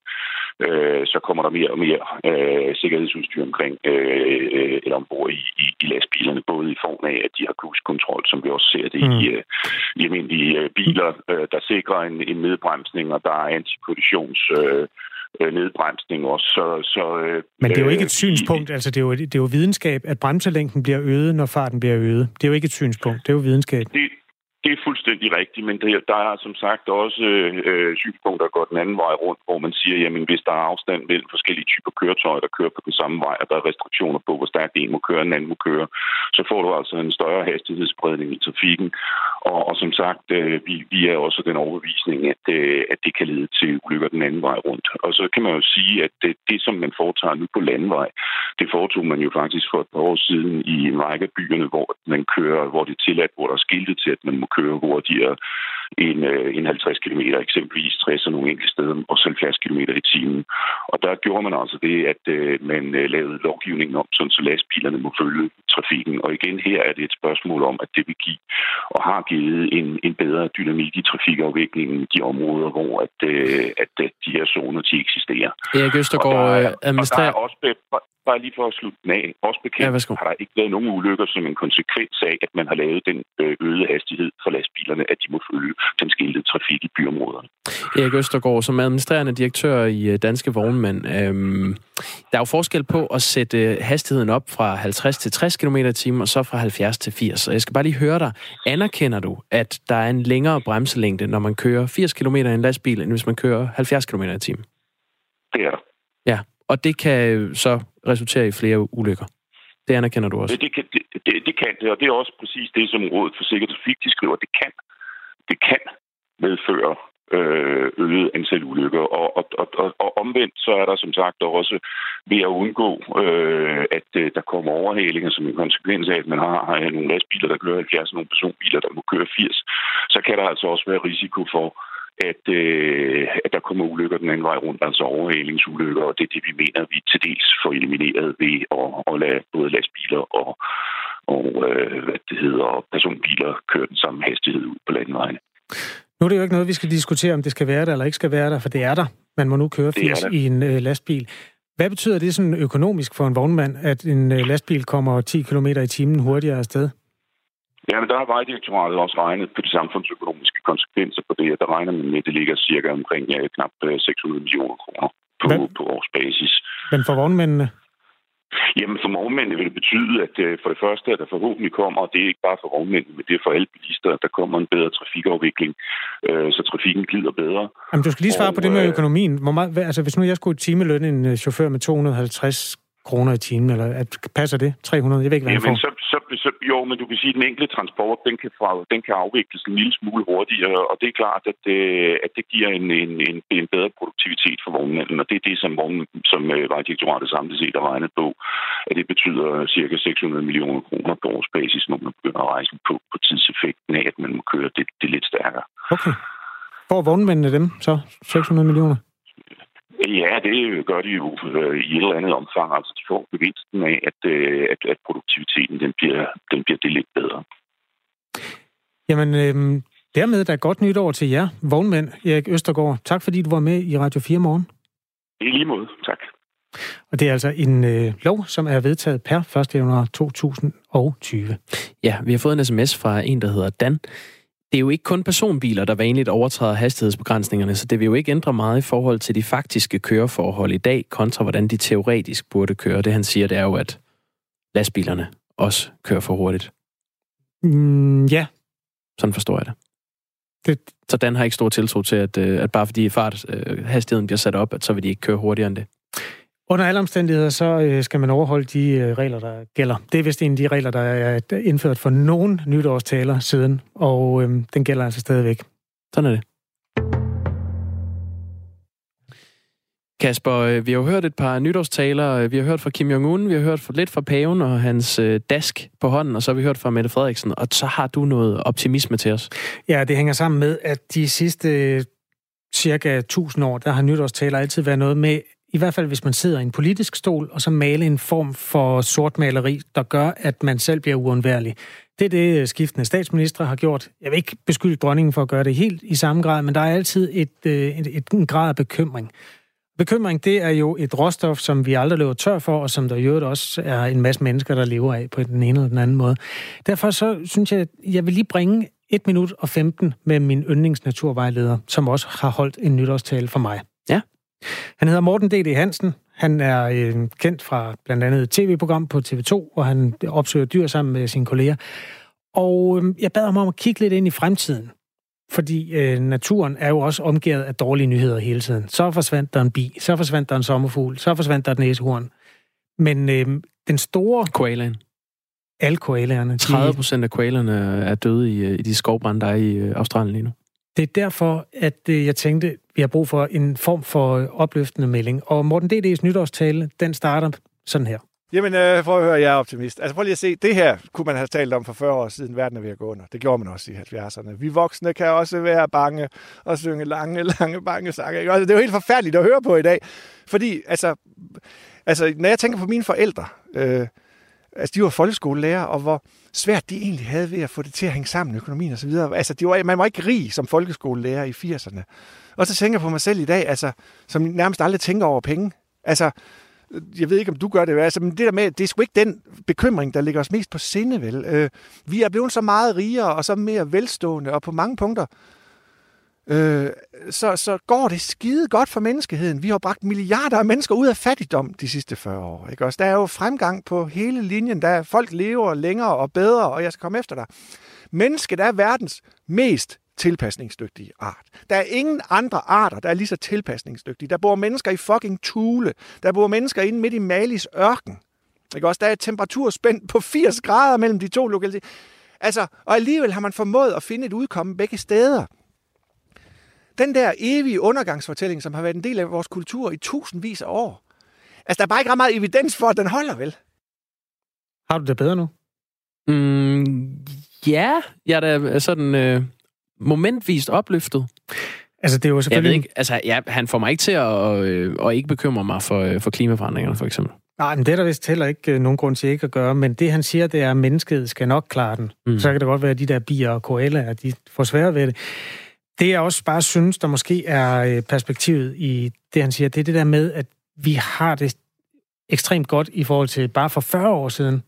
øh, så kommer der mere og mere øh, sikkerhedsudstyr omkring øh, øh eller ombord i, i, i lastbilerne, både i form af, at de har cruise-kontrol, som vi også ser det mm. i, øh, i almindelige øh, biler, øh, der sikrer en, en nedbremsning, og der er antikollisions... Øh, øh, nedbremsning også. Så, så, øh, Men det er jo ikke et øh, synspunkt, altså det er, jo, det er jo videnskab, at bremselængden bliver øget, når farten bliver øget. Det er jo ikke et synspunkt, det er jo videnskab. Det, det er fuldstændig rigtigt, men det, der er som sagt også øh, synspunkter, der går den anden vej rundt, hvor man siger, jamen hvis der er afstand mellem forskellige typer køretøjer, der kører på den samme vej, og der er restriktioner på, hvor stærkt en må køre, en anden må køre, så får du altså en større hastighedsspredning i trafikken. Og, og som sagt, øh, vi, vi er også den overbevisning, at, øh, at det kan lede til ulykker den anden vej rundt. Og så kan man jo sige, at det, det som man foretager nu på landvej, det foretog man jo faktisk for et par år siden i en række af byerne, hvor man kører, hvor det er tilladt, hvor der er skiltet til, at man må køre hurtigere end, øh, end 50 km, eksempelvis 60 og nogle enkelte steder, og 70 km i timen. Og der gjorde man altså det, at øh, man øh, lavede lovgivningen om, sådan, så lastbilerne må følge trafikken. Og igen her er det et spørgsmål om, at det vil give og har givet en, en bedre dynamik i trafikafviklingen i de områder, hvor at, øh, at, at de her zoner de eksisterer. Erik Østergaard administrerer... Og der er også bare lige for at slutte den af, også bekendt ja, har der ikke været nogen ulykker som en konsekvens af, at man har lavet den øh, øgede hastighed for lastbilerne, at de må følge den skiltede trafik i byområderne. Erik Østergaard, som administrerende direktør i øh, Danske Vognmænd, øhm, der er jo forskel på at sætte øh, hastigheden op fra 50 til 60 km timen, og så fra 70 til 80. Og jeg skal bare lige høre dig, anerkender du, at der er en længere bremselængde, når man kører 80 km i en lastbil, end hvis man kører 70 km i timen? Det er der. Ja, og det kan så resultere i flere ulykker. Det anerkender du også? Det, det, kan, det, det, det kan det, og det er også præcis det, som Rådet for Sikker Trafik de skriver. Det kan, det kan medføre øh, øget antal ulykker. Og, og, og, og, og omvendt så er der som sagt også ved at undgå, øh, at øh, der kommer overhalinger som en konsekvens af, at man har, har nogle lastbiler, der kører 70, og nogle personbiler, der må køre 80, så kan der altså også være risiko for, at, øh, at der kommer ulykker den anden vej rundt, altså overhalingsulykker, og det er det, vi mener, vi til dels får elimineret ved at, at lade både lastbiler og, og øh, hvad det hedder, personbiler køre den samme hastighed ud på landvejene. Nu er det jo ikke noget, vi skal diskutere, om det skal være der eller ikke skal være der, for det er der. Man må nu køre 80 i en øh, lastbil. Hvad betyder det sådan økonomisk for en vognmand, at en øh, lastbil kommer 10 km i timen hurtigere afsted? Ja, men der har Vejdirektoratet også regnet på de samfundsøkonomiske konsekvenser på det, der regner man med, at det ligger cirka omkring ja, knap 600 øh, millioner kroner på, på årsbasis. Men for vognmændene? Jamen for vognmændene vil det betyde, at øh, for det første, at der forhåbentlig kommer, og det er ikke bare for vognmændene, men det er for alle bilister, at der kommer en bedre trafikafvikling, øh, så trafikken glider bedre. Jamen du skal lige svare og, på det med økonomien. Hvor meget, altså hvis nu jeg skulle timelønne en chauffør med 250 kroner i timen, eller at, passer det? 300? Jeg ved ikke, hvad Jamen, så, så, så, jo, men du kan sige, at den enkelte transport, den kan, fra, den kan afvikles en lille smule hurtigere, og det er klart, at det, at det giver en, en, en, en bedre produktivitet for vognmanden, og det er det, som, vognen, som uh, Vejdirektoratet samtidig set har regnet på, at det betyder cirka 600 millioner kroner på årsbasis, når man begynder at rejse på, på tidseffekten af, at man må køre det, det lidt stærkere. Okay. Hvor vognmændene dem så? 600 millioner? Ja, det gør de jo øh, i et eller andet omfang. Altså, de får bevidsten af, at, øh, at, at produktiviteten den bliver, den bliver det lidt bedre. Jamen, øh, dermed der er godt nytår til jer, vognmænd, Erik Østergaard. Tak fordi du var med i Radio 4 morgen. I lige måde, tak. Og det er altså en øh, lov, som er vedtaget per 1. januar 2020. Ja, vi har fået en sms fra en, der hedder Dan. Det er jo ikke kun personbiler, der vanligt overtræder hastighedsbegrænsningerne, så det vil jo ikke ændre meget i forhold til de faktiske køreforhold i dag, kontra hvordan de teoretisk burde køre. Det han siger, det er jo, at lastbilerne også kører for hurtigt. Mm, ja. Sådan forstår jeg det. det. Så Dan har ikke stor tiltro til, at, øh, at bare fordi fart, øh, hastigheden bliver sat op, at så vil de ikke køre hurtigere end det. Under alle omstændigheder, så øh, skal man overholde de øh, regler, der gælder. Det er vist en af de regler, der er indført for nogen nytårstaler siden, og øh, den gælder altså stadigvæk. Sådan er det. Kasper, øh, vi har jo hørt et par nytårstaler. Vi har hørt fra Kim Jong-un, vi har hørt lidt fra paven og hans dask på hånden, og så har vi hørt fra Mette Frederiksen, og så har du noget optimisme til os. Ja, det hænger sammen med, at de sidste cirka 1000 år, der har nytårstaler altid været noget med i hvert fald hvis man sidder i en politisk stol, og så male en form for sort maleri, der gør, at man selv bliver uundværlig. Det er det, øh, skiftende statsminister har gjort. Jeg vil ikke beskylde dronningen for at gøre det helt i samme grad, men der er altid et, øh, et, et, en grad af bekymring. Bekymring, det er jo et råstof, som vi aldrig løber tør for, og som der jo også er en masse mennesker, der lever af på den ene eller den anden måde. Derfor så synes jeg, jeg vil lige bringe 1 minut og 15 med min yndlingsnaturvejleder, som også har holdt en nytårstale for mig. Han hedder Morten D.D. Hansen. Han er øh, kendt fra blandt andet et tv-program på TV2, hvor han opsøger dyr sammen med sine kolleger. Og øh, jeg bad ham om at kigge lidt ind i fremtiden. Fordi øh, naturen er jo også omgivet af dårlige nyheder hele tiden. Så forsvandt der en bi, så forsvandt der en sommerfugl, så forsvandt der et næsehorn. Men øh, den store... Koalaen. Alle koalaerne. 30 procent af koalerne er døde i, øh, i de skovbrænde, der er i øh, Australien lige nu. Det er derfor, at øh, jeg tænkte, vi har brug for en form for opløftende melding. Og Morten D.D.'s nytårstale, den starter sådan her. Jamen, øh, prøv at høre, jeg er optimist. Altså prøv lige at se, det her kunne man have talt om for 40 år siden, verden er ved at gå under. Det gjorde man også i 70'erne. Vi voksne kan også være bange og synge lange, lange, bange sange. Altså, det er jo helt forfærdeligt at høre på i dag. Fordi, altså, altså når jeg tænker på mine forældre, øh, altså de var folkeskolelærer, og hvor svært de egentlig havde ved at få det til at hænge sammen, økonomien og så videre. Altså, de var, man var ikke rig som folkeskolelærer i 80'erne. Og så tænker jeg på mig selv i dag, altså, som nærmest aldrig tænker over penge. Altså, jeg ved ikke, om du gør det, altså, men det der med, det er sgu ikke den bekymring, der ligger os mest på sinde, vel? Øh, vi er blevet så meget rigere og så mere velstående, og på mange punkter, øh, så, så går det skide godt for menneskeheden. Vi har bragt milliarder af mennesker ud af fattigdom de sidste 40 år. Ikke? Også der er jo fremgang på hele linjen. Der folk lever længere og bedre, og jeg skal komme efter dig. Mennesket er verdens mest tilpasningsdygtige art. Der er ingen andre arter, der er lige så tilpasningsdygtige. Der bor mennesker i fucking Thule. Der bor mennesker inde midt i Malis ørken. Ikke også? Der er et temperaturspænd på 80 grader mellem de to lokaliteter. Altså, og alligevel har man formået at finde et udkomme begge steder. Den der evige undergangsfortælling, som har været en del af vores kultur i tusindvis af år. Altså, der er bare ikke ret meget evidens for, at den holder, vel? Har du det bedre nu? Mm, ja, jeg er da sådan øh, momentvist opløftet. Altså, det er jo selvfølgelig... Jeg ved ikke, altså, ja, han får mig ikke til at, øh, at ikke bekymre mig for, øh, for klimaforandringerne, for eksempel. Nej, men det er der vist heller ikke øh, nogen grund til ikke at gøre, men det han siger, det er, at mennesket skal nok klare den. Mm. Så kan det godt være, at de der bier og koalaer, de får svære ved det. Det jeg også bare synes, der måske er øh, perspektivet i det, han siger, det er det der med, at vi har det ekstremt godt i forhold til bare for 40 år siden.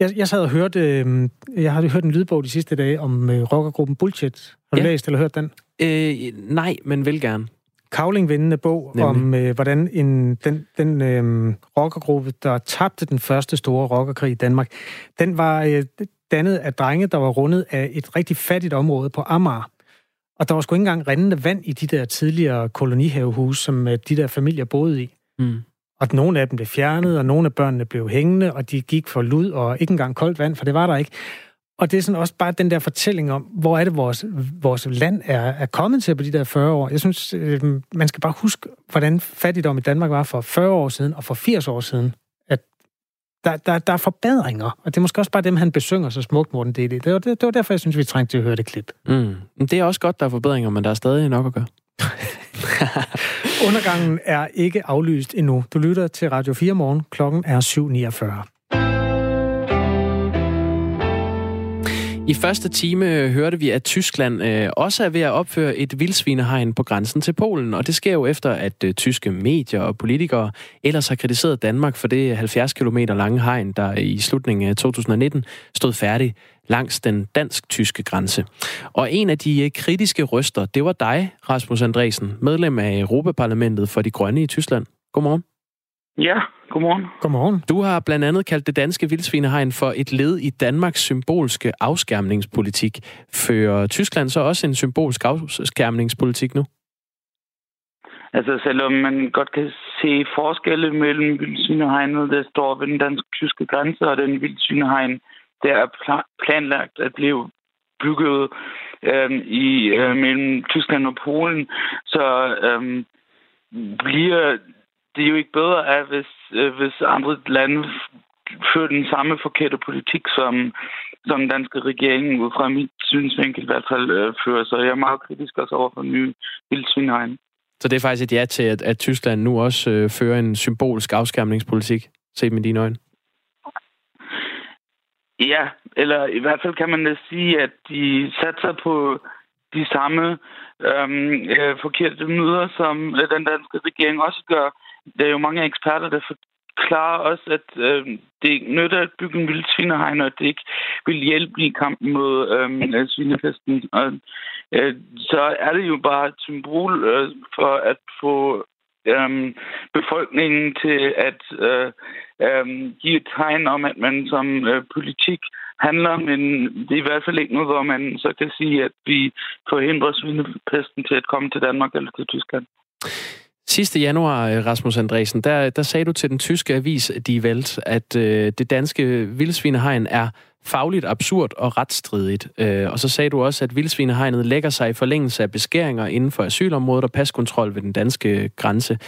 Jeg, jeg sad og hørte, øh, jeg har hørt en lydbog de sidste dage om øh, rockergruppen Bullshit. Har du ja. læst eller hørt den? Øh, nej, men vil gerne. Kavling-vindende bog Nemlig. om, øh, hvordan en, den, den øh, rockergruppe, der tabte den første store rockerkrig i Danmark, den var øh, dannet af drenge, der var rundet af et rigtig fattigt område på Amager. Og der var sgu ikke engang rendende vand i de der tidligere kolonihavehuse, som øh, de der familier boede i. Mm. Og nogle af dem blev fjernet, og nogle af børnene blev hængende, og de gik for lud og ikke engang koldt vand, for det var der ikke. Og det er sådan også bare den der fortælling om, hvor er det, vores, vores land er, er kommet til på de der 40 år. Jeg synes, øh, man skal bare huske, hvordan fattigdom i Danmark var for 40 år siden og for 80 år siden der, der, der er forbedringer, og det er måske også bare dem, han besynger så smukt, Morten D.D. Det var, det, det var derfor, jeg synes, vi trængte til at høre det klip. Mm. Det er også godt, der er forbedringer, men der er stadig nok at gøre. Undergangen er ikke aflyst endnu. Du lytter til Radio 4 morgen. Klokken er 7.49. I første time øh, hørte vi, at Tyskland øh, også er ved at opføre et vildsvinehegn på grænsen til Polen, og det sker jo efter, at øh, tyske medier og politikere ellers har kritiseret Danmark for det 70 km lange hegn, der i slutningen af 2019 stod færdig langs den dansk-tyske grænse. Og en af de øh, kritiske røster, det var dig, Rasmus Andresen, medlem af Europaparlamentet for de Grønne i Tyskland. Godmorgen. Ja, godmorgen. Godmorgen. Du har blandt andet kaldt det danske vildsvinehegn for et led i Danmarks symbolske afskærmningspolitik. Fører Tyskland så også en symbolsk afskærmningspolitik nu? Altså, selvom man godt kan se forskelle mellem vildsvinehegnet, der står ved den dansk-tyske grænse, og den vildsvinehegn, der er planlagt at blive bygget øhm, i øh, mellem Tyskland og Polen, så øhm, bliver det er jo ikke bedre af, hvis, øh, hvis andre lande fører den samme forkerte politik, som, som den danske regering ud fra mit synsvinkel i hvert fald øh, fører. Så jeg er meget kritisk også over for nye vildsvinhegn. Så det er faktisk et ja til, at, at Tyskland nu også øh, fører en symbolsk afskærmningspolitik, set med dine øjne? Ja, eller i hvert fald kan man sige, at de satser på de samme øhm, øh, forkerte møder, som øh, den danske regering også gør der er jo mange eksperter, der forklarer også, at øh, det nytter at bygge en vild svinehegn, og det ikke vil hjælpe i kampen mod øh, øh, svinefesten. Og, øh, så er det jo bare et symbol øh, for at få øh, befolkningen til at øh, øh, give et tegn om, at man som øh, politik handler, men det er i hvert fald ikke noget, hvor man så kan sige, at vi forhindrer svinepesten til at komme til Danmark eller til Tyskland. Sidste januar, øh, Rasmus Andresen, der, der sagde du til den tyske avis Die Welt, at øh, det danske vildsvinehegn er fagligt absurd og retsstridigt. Øh, og så sagde du også, at vildsvinehegnet lægger sig i forlængelse af beskæringer inden for asylområdet og paskontrol ved den danske grænse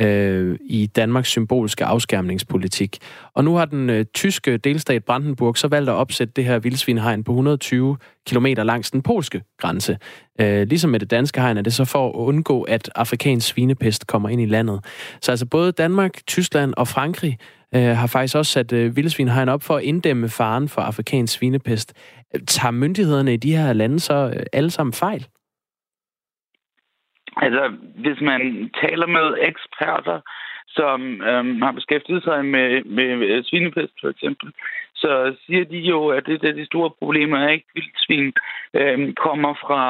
øh, i Danmarks symbolske afskærmningspolitik. Og nu har den øh, tyske delstat Brandenburg så valgt at opsætte det her vildsvinehegn på 120 km langs den polske grænse. Øh, ligesom med det danske hegn er det så for at undgå, at afrikansk svinepest kommer ind i landet. Så altså både Danmark, Tyskland og Frankrig øh, har faktisk også sat øh, vildsvinehegn op for at inddæmme faren for afrikansk svinepest. Tager myndighederne i de her lande så øh, alle sammen fejl? Altså, hvis man taler med eksperter, som øhm, har beskæftiget sig med, med svinepest for eksempel, så siger de jo, at det er de store problemer er ikke vildsvin øhm, kommer fra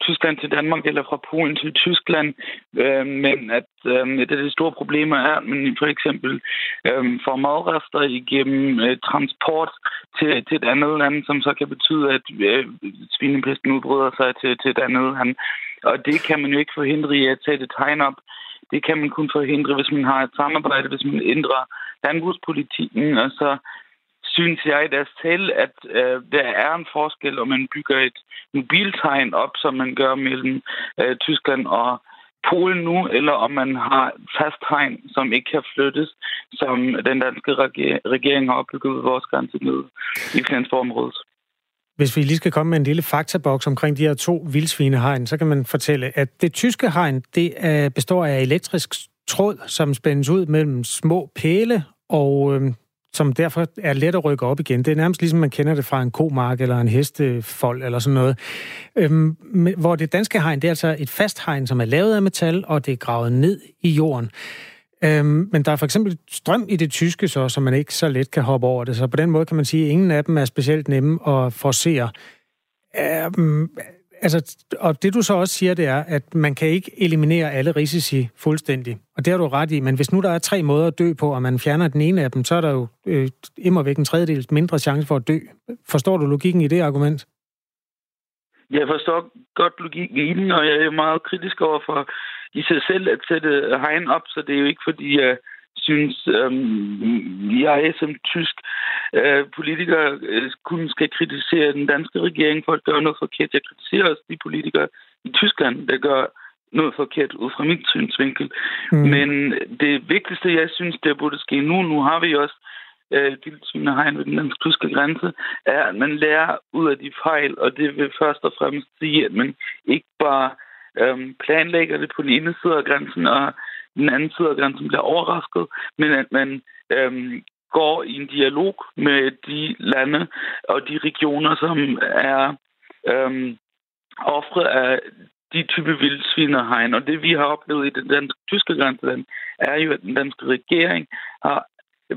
Tyskland til Danmark eller fra Polen til Tyskland, øhm, men at øhm, det er de store problemer er, at man for eksempel øhm, får madrester igennem øh, transport til, til et andet land, som så kan betyde, at øh, svinepesten udbryder sig til, til et andet land. Og det kan man jo ikke forhindre i at tage det tegn op. Det kan man kun forhindre, hvis man har et samarbejde, hvis man ændrer landbrugspolitikken, og så synes jeg i deres tale, at øh, der er en forskel, om man bygger et mobiltegn op, som man gør mellem øh, Tyskland og Polen nu, eller om man har fast tegn, som ikke kan flyttes, som den danske reger regering har opbygget ved vores grænse nede i Flensborg-området. Hvis vi lige skal komme med en lille faktaboks omkring de her to vildsvinehegn, så kan man fortælle, at det tyske hegn det er, består af elektrisk tråd, som spændes ud mellem små pæle, og øh, som derfor er let at rykke op igen. Det er nærmest ligesom man kender det fra en komark eller en hestefold eller sådan noget. Øhm, hvor det danske hegn, det er altså et fast hegn, som er lavet af metal, og det er gravet ned i jorden. Øhm, men der er for eksempel strøm i det tyske, så, så man ikke så let kan hoppe over det. Så på den måde kan man sige, at ingen af dem er specielt nemme at forsere. Øhm, altså, og det du så også siger, det er, at man kan ikke eliminere alle risici fuldstændig. Og det har du ret i, men hvis nu der er tre måder at dø på, og man fjerner den ene af dem, så er der jo øh, immer væk en tredjedel mindre chance for at dø. Forstår du logikken i det argument? Jeg forstår godt logikken i den, og jeg er meget kritisk over for i sig selv at sætte hegn op, så det er jo ikke fordi, jeg synes, øhm, jeg som tysk øh, politiker øh, kun skal kritisere den danske regering for at gøre noget forkert. Jeg kritiserer også de politikere i Tyskland, der gør noget forkert ud fra mit synsvinkel. Mm. Men det vigtigste, jeg synes, der burde ske nu, nu har vi også øh, hegn ved den dansk-tyske grænse, er, at man lærer ud af de fejl, og det vil først og fremmest sige, at man ikke bare øhm, planlægger det på den ene side af grænsen, og den anden side af grænsen bliver overrasket, men at man øhm, går i en dialog med de lande og de regioner, som er øhm, ofre af de type vildsvinehegn. Og det, vi har oplevet i den danske tyske grænseland, er jo, at den danske regering har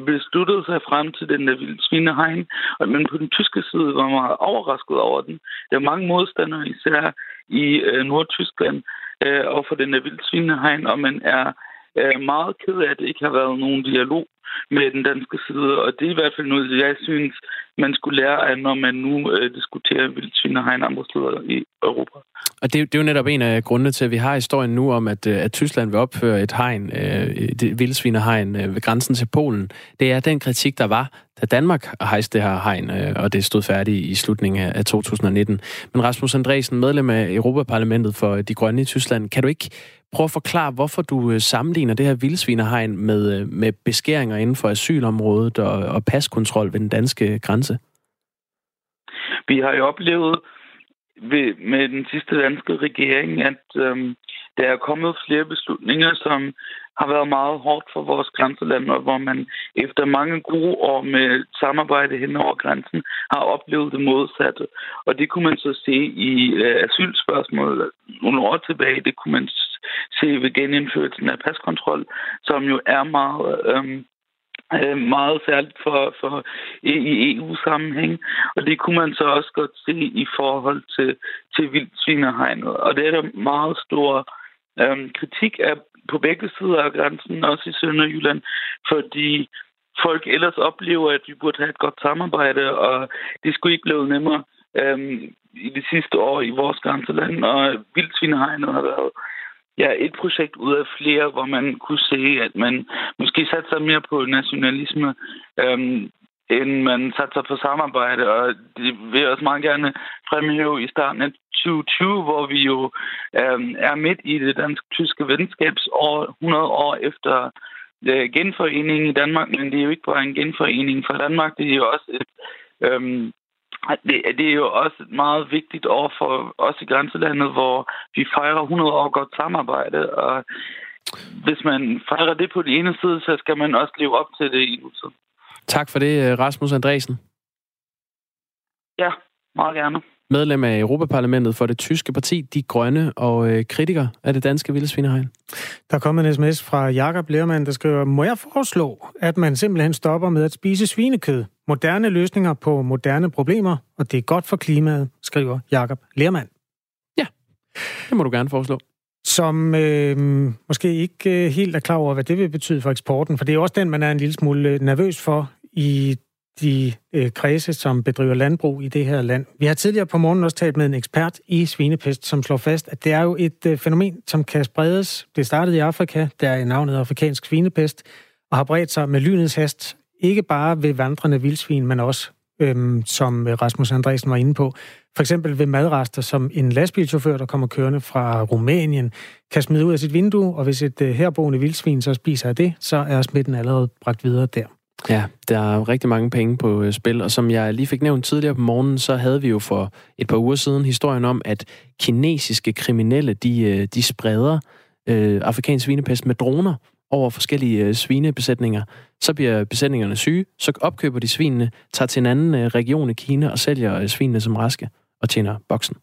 besluttet sig frem til den der vildsvinehegn, men på den tyske side var man meget overrasket over den. Der er mange modstandere, især i øh, Nordtyskland, øh, og for den vildsvinehegn, og man er er meget ked af, at det ikke har været nogen dialog med den danske side, og det er i hvert fald noget, jeg synes, man skulle lære af, når man nu øh, diskuterer vildsvinehegn andre steder i Europa. Og det, det er jo netop en af grundene til, at vi har historien nu om, at, øh, at Tyskland vil opføre et hegn, øh, et vildsvinehegn øh, ved grænsen til Polen. Det er den kritik, der var, da Danmark hejste det her hegn, øh, og det stod færdigt i slutningen af 2019. Men Rasmus Andresen, medlem af Europaparlamentet for De Grønne i Tyskland, kan du ikke prøve at forklare, hvorfor du øh, sammenligner det her vildsvinehegn med, øh, med beskæringer inden for asylområdet og, og paskontrol ved den danske grænse? Vi har jo oplevet ved, med den sidste danske regering, at øhm, der er kommet flere beslutninger, som har været meget hårdt for vores grænseland, og hvor man efter mange gode år med samarbejde hen over grænsen har oplevet det modsatte. Og det kunne man så se i øh, asylspørgsmålet nogle år tilbage. Det kunne man se ved genindførelsen af paskontrol, som jo er meget... Øhm, øh, meget særligt for, for i EU-sammenhæng, og det kunne man så også godt se i forhold til, til vildsvinehegnet. Og det er der meget stor øhm, kritik af på begge sider af grænsen, også i Sønderjylland, fordi folk ellers oplever, at vi burde have et godt samarbejde, og det skulle ikke blive nemmere øhm, i de sidste år i vores grænseland, og vildsvinehegnet har været ja, et projekt ud af flere, hvor man kunne se, at man måske satte sig mere på nationalisme, øhm, end man satte sig på samarbejde. Og det vil jeg også meget gerne fremhæve i starten af 2020, hvor vi jo øhm, er midt i det dansk-tyske venskabsår, 100 år efter øh, genforeningen i Danmark, men det er jo ikke bare en genforening for Danmark, det er jo også et øhm, det, det er jo også meget vigtigt over for os i grænselandet, hvor vi fejrer 100 år godt samarbejde, og hvis man fejrer det på den ene side, så skal man også leve op til det i nutiden. Tak for det, Rasmus Andresen. Ja, meget gerne. Medlem af Europaparlamentet for det tyske parti De Grønne og øh, kritiker af det danske vildsvinehegn. Der er kommet en sms fra Jakob Lermann, der skriver, må jeg foreslå, at man simpelthen stopper med at spise svinekød? Moderne løsninger på moderne problemer, og det er godt for klimaet, skriver Jakob Lermann. Ja, det må du gerne foreslå. Som øh, måske ikke øh, helt er klar over, hvad det vil betyde for eksporten, for det er også den, man er en lille smule øh, nervøs for i de øh, kredse, som bedriver landbrug i det her land. Vi har tidligere på morgenen også talt med en ekspert i svinepest, som slår fast, at det er jo et øh, fænomen, som kan spredes. Det startede i Afrika, der er navnet afrikansk svinepest, og har bredt sig med lynets hast ikke bare ved vandrende vildsvin, men også, øhm, som Rasmus Andresen var inde på, for eksempel ved madrester, som en lastbilchauffør, der kommer kørende fra Rumænien, kan smide ud af sit vindue, og hvis et øh, herboende vildsvin så spiser af det, så er smitten allerede bragt videre der. Ja, der er rigtig mange penge på øh, spil, og som jeg lige fik nævnt tidligere på morgenen, så havde vi jo for et par uger siden historien om, at kinesiske kriminelle, de, øh, de spreder øh, afrikansk svinepest med droner over forskellige øh, svinebesætninger. Så bliver besætningerne syge, så opkøber de svinene, tager til en anden øh, region i Kina og sælger øh, svinene som raske og tjener boksen.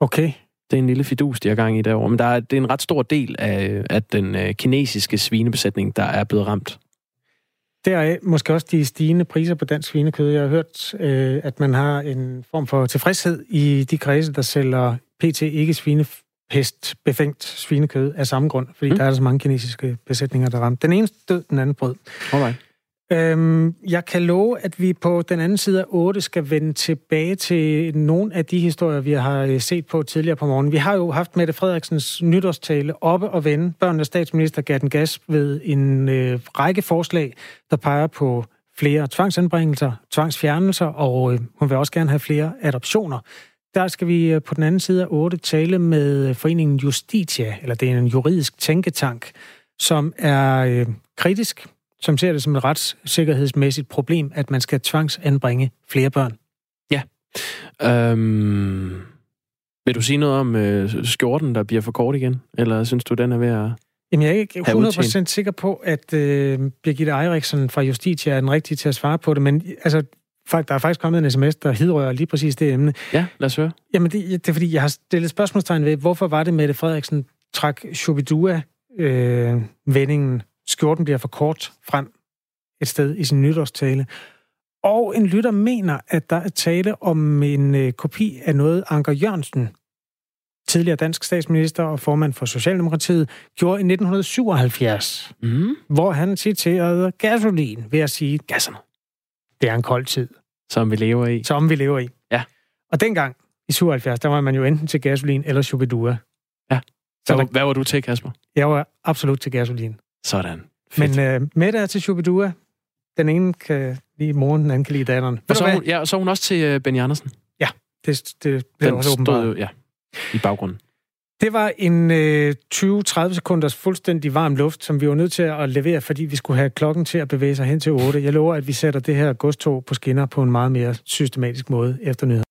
Okay. Det er en lille fidus, de har gang i derovre. Men der er, det er en ret stor del af, af den kinesiske svinebesætning, der er blevet ramt. Der er måske også de stigende priser på dansk svinekød. Jeg har hørt, øh, at man har en form for tilfredshed i de kredse, der sælger pt. ikke svine pest befængt svinekød af samme grund, fordi mm. der er så mange kinesiske besætninger, der ramte. Den ene død, den anden brød. Alright. Øhm, jeg kan love, at vi på den anden side af 8 skal vende tilbage til nogle af de historier, vi har øh, set på tidligere på morgen. Vi har jo haft Mette Frederiksens nytårstale oppe og vende. Børnenes statsminister gav den gas ved en øh, række forslag, der peger på flere tvangsanbringelser, tvangsfjernelser, og øh, hun vil også gerne have flere adoptioner. Der skal vi øh, på den anden side af 8 tale med foreningen Justitia, eller det er en juridisk tænketank, som er øh, kritisk, som ser det som et retssikkerhedsmæssigt problem, at man skal tvangsanbringe flere børn. Ja. Øhm, vil du sige noget om øh, skjorten, der bliver for kort igen? Eller synes du, den er ved at Jamen, jeg er ikke 100% sikker på, at øh, Birgitte Eirik fra Justitia er den rigtige til at svare på det, men altså, der er faktisk kommet en sms, der hidrører lige præcis det emne. Ja, lad os høre. Jamen, det, det er fordi, jeg har stillet spørgsmålstegn ved, hvorfor var det, Mette Frederiksen trak Shubidua-vendingen, øh, skjorten bliver for kort frem et sted i sin nytårstale. Og en lytter mener, at der er tale om en øh, kopi af noget, Anker Jørgensen, tidligere dansk statsminister og formand for Socialdemokratiet, gjorde i 1977, mm. hvor han citerede gasolin ved at sige, gasserne, det er en kold tid. Som vi lever i. Som vi lever i. Ja. Og dengang, i 77, der var man jo enten til gasolin eller Shubidua. Ja. Så hvad, hvad var du til, Kasper? Jeg var absolut til gasolin. Sådan. Fedt. Men uh, Mette er til Shubidua. Den ene kan lide moren, den anden kan lide datteren. Og så hun, ja, så er hun også til uh, Benny Andersen. Ja, det, det blev også åbenbart. ja, i baggrunden. Det var en øh, 20-30 sekunders fuldstændig varm luft, som vi var nødt til at levere, fordi vi skulle have klokken til at bevæge sig hen til 8. Jeg lover, at vi sætter det her godstog på skinner på en meget mere systematisk måde efter nyheder.